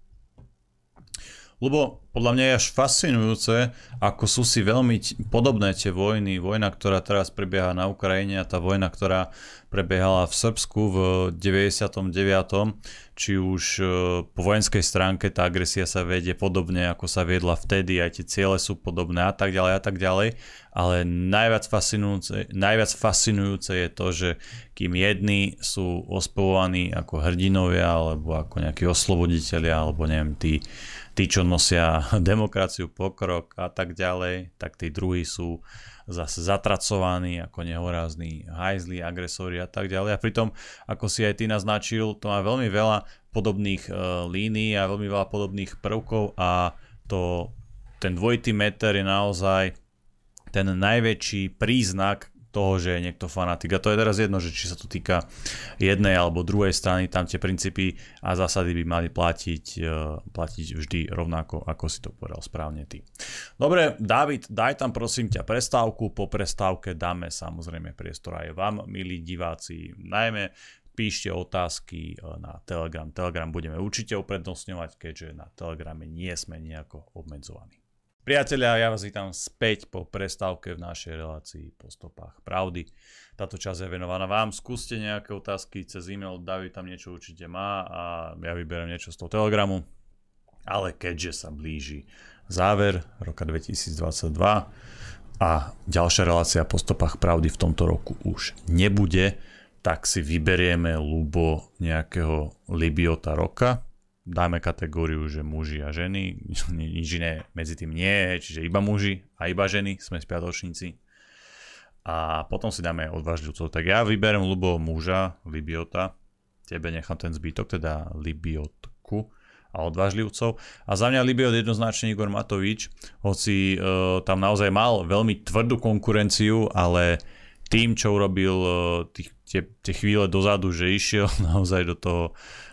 Lebo podľa mňa je až fascinujúce, ako sú si veľmi podobné tie vojny. Vojna, ktorá teraz prebieha na Ukrajine a tá vojna, ktorá prebiehala v Srbsku v 99. Či už e, po vojenskej stránke tá agresia sa vedie podobne, ako sa viedla vtedy, aj tie ciele sú podobné a tak ďalej a tak ďalej. Ale najviac fascinujúce, najviac fascinujúce je to, že kým jedni sú ospevovaní ako hrdinovia alebo ako nejakí osloboditeľia alebo neviem, tí tí, čo nosia demokraciu, pokrok a tak ďalej, tak tí druhí sú zase zatracovaní ako nehorázní hajzli, agresori a tak ďalej. A pritom, ako si aj ty naznačil, to má veľmi veľa podobných uh, línií a veľmi veľa podobných prvkov a to, ten dvojitý meter je naozaj ten najväčší príznak toho, že je niekto fanatik. A to je teraz jedno, že či sa to týka jednej alebo druhej strany, tam tie princípy a zásady by mali platiť, e, platiť vždy rovnako, ako si to povedal správne ty. Dobre, David, daj tam prosím ťa prestávku, po prestávke dáme samozrejme priestor aj vám, milí diváci, najmä píšte otázky e, na Telegram. Telegram budeme určite uprednostňovať, keďže na Telegrame nie sme nejako obmedzovaní. Priatelia, ja vás vítam späť po prestávke v našej relácii po stopách pravdy. Táto časť je venovaná vám. Skúste nejaké otázky cez e-mail, David tam niečo určite má a ja vyberiem niečo z toho telegramu. Ale keďže sa blíži záver roka 2022 a ďalšia relácia po stopách pravdy v tomto roku už nebude, tak si vyberieme ľubo nejakého Libiota roka, dáme kategóriu, že muži a ženy, nič iné medzi tým nie, čiže iba muži a iba ženy, sme spiatočníci. A potom si dáme odvážľivcov. Tak ja vyberiem ľubo muža, Libiota, tebe nechám ten zbytok, teda Libiotku a odvážlivcov. A za mňa Libiot jednoznačne Igor Matovič, hoci uh, tam naozaj mal veľmi tvrdú konkurenciu, ale tým, čo urobil uh, tých, tie, tie chvíle dozadu, že išiel naozaj do toho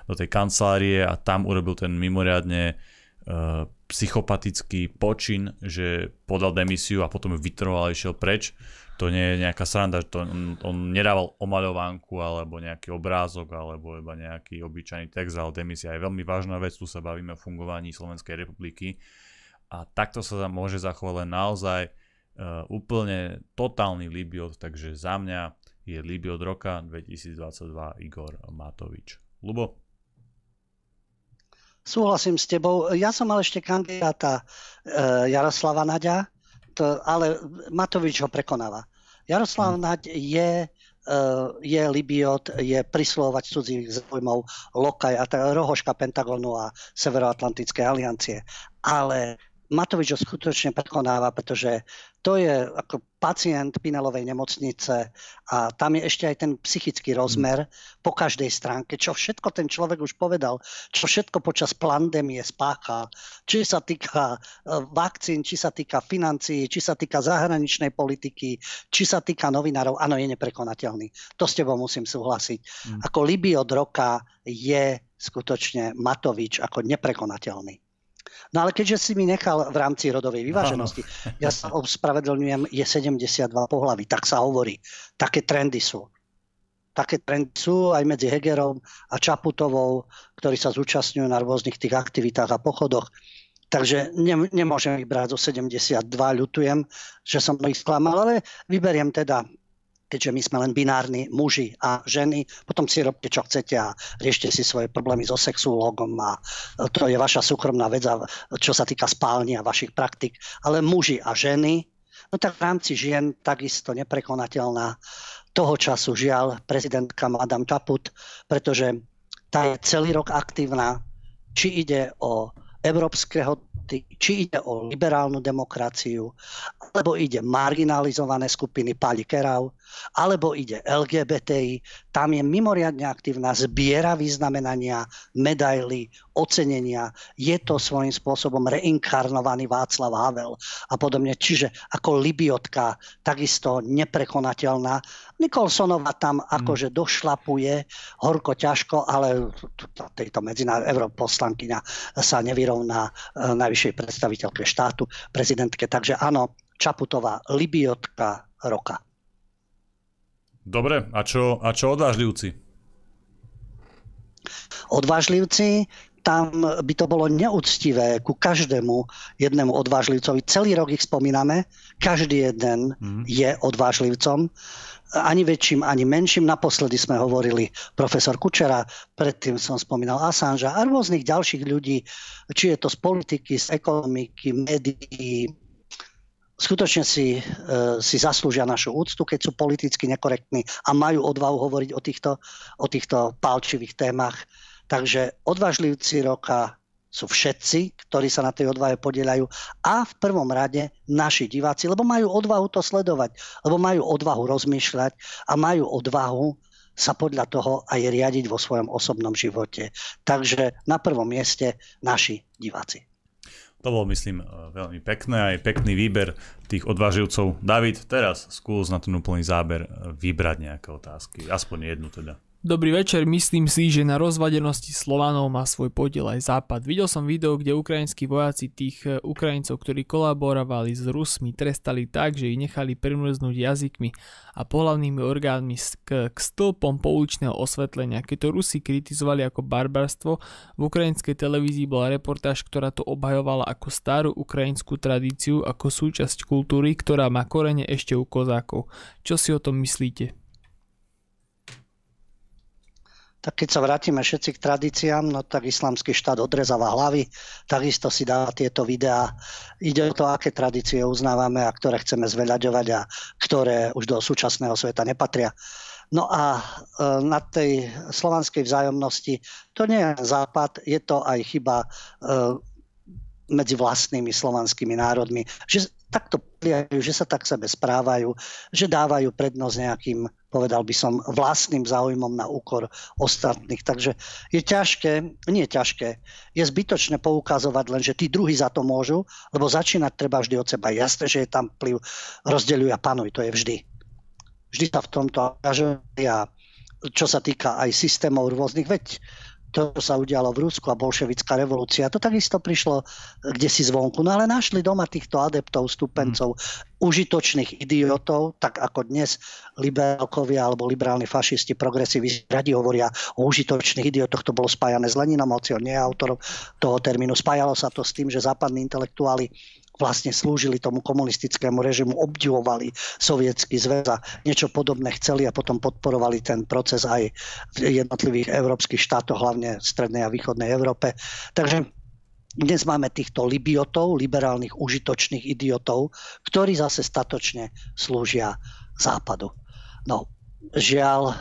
do tej kancelárie a tam urobil ten mimoriadne uh, psychopatický počin, že podal demisiu a potom ju vytrval a išiel preč. To nie je nejaká sranda, to, on, on nedával omaľovánku alebo nejaký obrázok alebo iba nejaký obyčajný text, ale demisia je veľmi vážna vec, tu sa bavíme o fungovaní Slovenskej republiky a takto sa môže zachovať len naozaj uh, úplne totálny Libiot, takže za mňa je Libiot roka 2022 Igor Matovič. Lubo? Súhlasím s tebou. Ja som mal ešte kandidáta e, Jaroslava Naďa, to, ale Matovič ho prekonáva. Jaroslav hmm. Naď je, e, je Libiot, je prislovať cudzích záujmov Lokaj a tá rohoška Pentagonu a Severoatlantickej aliancie. Ale Matovič ho skutočne prekonáva, pretože to je ako pacient Pinelovej nemocnice a tam je ešte aj ten psychický rozmer po každej stránke, čo všetko ten človek už povedal, čo všetko počas pandémie spáchal, či sa týka e, vakcín, či sa týka financií, či sa týka zahraničnej politiky, či sa týka novinárov, áno, je neprekonateľný. To s tebou musím súhlasiť. Mm. Ako Liby od roka je skutočne Matovič ako neprekonateľný. No ale keďže si mi nechal v rámci rodovej vyváženosti, ja sa ospravedlňujem, je 72 pohlavy, tak sa hovorí. Také trendy sú. Také trendy sú aj medzi Hegerom a Čaputovou, ktorí sa zúčastňujú na rôznych tých aktivitách a pochodoch. Takže ne, nemôžem ich brať zo 72, ľutujem, že som ich sklamal, ale vyberiem teda keďže my sme len binárni muži a ženy, potom si robte, čo chcete a riešte si svoje problémy so sexuologom a to je vaša súkromná vec, čo sa týka spálni a vašich praktik. Ale muži a ženy, no tak v rámci žien takisto neprekonateľná toho času žiaľ prezidentka Madame Čaput, pretože tá je celý rok aktívna, či ide o európske hodnoty, či ide o liberálnu demokraciu, alebo ide marginalizované skupiny Pali Kerau, alebo ide LGBTI, tam je mimoriadne aktívna, zbiera vyznamenania, medaily, ocenenia. Je to svojím spôsobom reinkarnovaný Václav Havel a podobne. Čiže ako Libiotka, takisto neprekonateľná. Nikolsonová tam hmm. akože došlapuje horko ťažko, ale tejto medzinárodná europoslankyňa sa nevyrovná e, najvyššej predstaviteľke štátu, prezidentke. Takže áno, Čaputová, Libiotka roka. Dobre, a čo, a čo odvážlivci? Odvážlivci, tam by to bolo neúctivé ku každému jednému odvážlivcovi. Celý rok ich spomíname, každý jeden mm. je odvážlivcom ani väčším, ani menším. Naposledy sme hovorili profesor Kučera, predtým som spomínal Assange a rôznych ďalších ľudí, či je to z politiky, z ekonomiky, médií, skutočne si, uh, si zaslúžia našu úctu, keď sú politicky nekorektní a majú odvahu hovoriť o týchto, o týchto pálčivých témach. Takže odvážlivci roka sú všetci, ktorí sa na tej odvahe podielajú a v prvom rade naši diváci, lebo majú odvahu to sledovať, lebo majú odvahu rozmýšľať a majú odvahu sa podľa toho aj riadiť vo svojom osobnom živote. Takže na prvom mieste naši diváci. To bol, myslím, eh, veľmi pekné, aj pekný výber tých odváživcov. David, teraz skús na ten úplný záber eh, vybrať nejaké otázky, aspoň jednu teda. Dobrý večer, myslím si, že na rozvadenosti Slovanov má svoj podiel aj Západ. Videl som video, kde ukrajinskí vojaci tých e, Ukrajincov, ktorí kolaborovali s Rusmi, trestali tak, že ich nechali primrznúť jazykmi a pohlavnými orgánmi k, k stĺpom pouličného osvetlenia. Keď to Rusi kritizovali ako barbarstvo, v ukrajinskej televízii bola reportáž, ktorá to obhajovala ako starú ukrajinskú tradíciu, ako súčasť kultúry, ktorá má korene ešte u kozákov. Čo si o tom myslíte? Tak keď sa vrátime všetci k tradíciám, no tak islamský štát odrezáva hlavy, takisto si dáva tieto videá. Ide o to, aké tradície uznávame a ktoré chceme zveľaďovať a ktoré už do súčasného sveta nepatria. No a na tej slovanskej vzájomnosti to nie je západ, je to aj chyba medzi vlastnými slovanskými národmi, že takto že sa tak sebe správajú, že dávajú prednosť nejakým, povedal by som, vlastným záujmom na úkor ostatných. Takže je ťažké, nie je ťažké, je zbytočné poukazovať len, že tí druhí za to môžu, lebo začínať treba vždy od seba. Jasné, že je tam vplyv, rozdeľuj a panuj, to je vždy. Vždy sa v tomto angažuje a čo sa týka aj systémov rôznych, veď to sa udialo v Rusku a bolševická revolúcia, to takisto prišlo kde si zvonku. No ale našli doma týchto adeptov, stupencov, mm. užitočných idiotov, tak ako dnes liberálkovia alebo liberálni fašisti, progresivisti radi hovoria o užitočných idiotoch, to bolo spájané s Leninom, hoci on nie je autorom toho termínu. Spájalo sa to s tým, že západní intelektuáli vlastne slúžili tomu komunistickému režimu, obdivovali sovietský zväz a niečo podobné chceli a potom podporovali ten proces aj v jednotlivých európskych štátoch, hlavne v strednej a východnej Európe. Takže dnes máme týchto libiotov, liberálnych užitočných idiotov, ktorí zase statočne slúžia západu. No, žiaľ, e,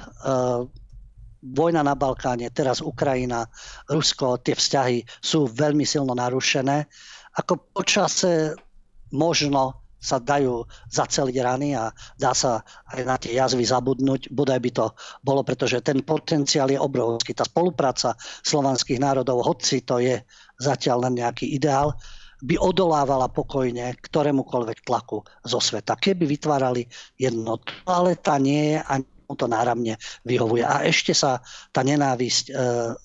vojna na Balkáne, teraz Ukrajina, Rusko, tie vzťahy sú veľmi silno narušené ako počase možno sa dajú zaceliť rany a dá sa aj na tie jazvy zabudnúť. Bodaj by to bolo, pretože ten potenciál je obrovský. Tá spolupráca slovanských národov, hoci to je zatiaľ len nejaký ideál, by odolávala pokojne ktorémukoľvek tlaku zo sveta. Keby vytvárali jednotu, ale tá nie je a mu to náramne vyhovuje. A ešte sa tá nenávisť e,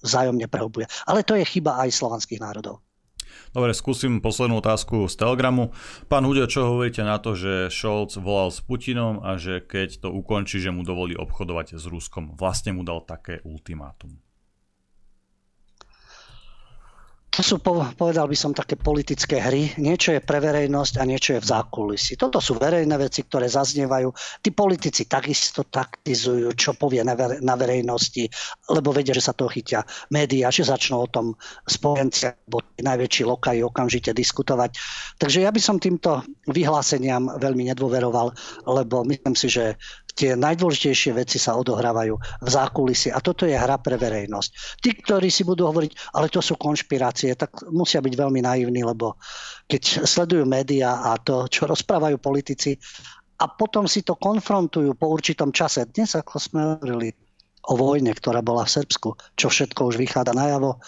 vzájomne prehobuje. Ale to je chyba aj slovanských národov. Dobre, skúsim poslednú otázku z Telegramu. Pán Hudia, čo hovoríte na to, že Scholz volal s Putinom a že keď to ukončí, že mu dovolí obchodovať s Ruskom, vlastne mu dal také ultimátum? To sú, povedal by som, také politické hry. Niečo je pre verejnosť a niečo je v zákulisí. Toto sú verejné veci, ktoré zaznievajú. Tí politici takisto taktizujú, čo povie na, verejnosti, lebo vedia, že sa to chytia médiá, že začnú o tom spojenci alebo najväčší lokaji okamžite diskutovať. Takže ja by som týmto vyhláseniam veľmi nedôveroval, lebo myslím si, že tie najdôležitejšie veci sa odohrávajú v zákulisí a toto je hra pre verejnosť. Tí, ktorí si budú hovoriť, ale to sú konšpirácie, tak musia byť veľmi naivní, lebo keď sledujú médiá a to, čo rozprávajú politici a potom si to konfrontujú po určitom čase. Dnes, ako sme hovorili o vojne, ktorá bola v Srbsku, čo všetko už vychádza najavo,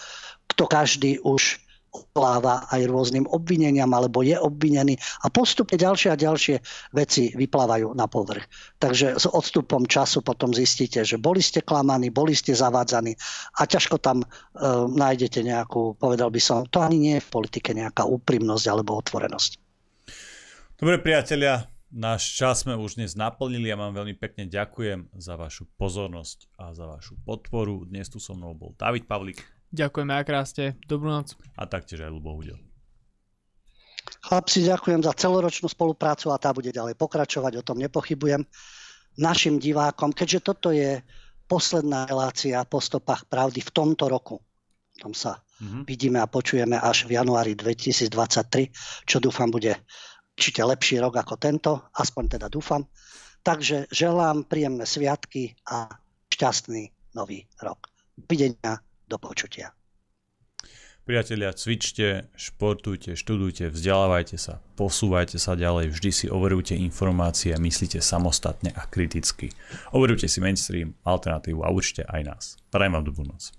kto každý už odpláva aj rôznym obvineniam alebo je obvinený a postupne ďalšie a ďalšie veci vyplávajú na povrch. Takže s odstupom času potom zistíte, že boli ste klamaní, boli ste zavádzaní a ťažko tam e, nájdete nejakú, povedal by som, to ani nie je v politike nejaká úprimnosť alebo otvorenosť. Dobre priatelia, náš čas sme už dnes naplnili. Ja vám veľmi pekne ďakujem za vašu pozornosť a za vašu podporu. Dnes tu so mnou bol David Pavlik. Ďakujeme a krásne. Dobrú noc. A taktiež aj Lubo Hudel. Chlapci, ďakujem za celoročnú spoluprácu a tá bude ďalej pokračovať, o tom nepochybujem. Našim divákom, keďže toto je posledná relácia po stopách pravdy v tomto roku, tom sa mm-hmm. vidíme a počujeme až v januári 2023, čo dúfam bude určite lepší rok ako tento, aspoň teda dúfam. Takže želám príjemné sviatky a šťastný nový rok. Videnia do počutia. Priatelia, cvičte, športujte, študujte, vzdelávajte sa, posúvajte sa ďalej, vždy si overujte informácie, myslíte samostatne a kriticky. Overujte si mainstream, alternatívu a určite aj nás. Prajem vám dobrú noc.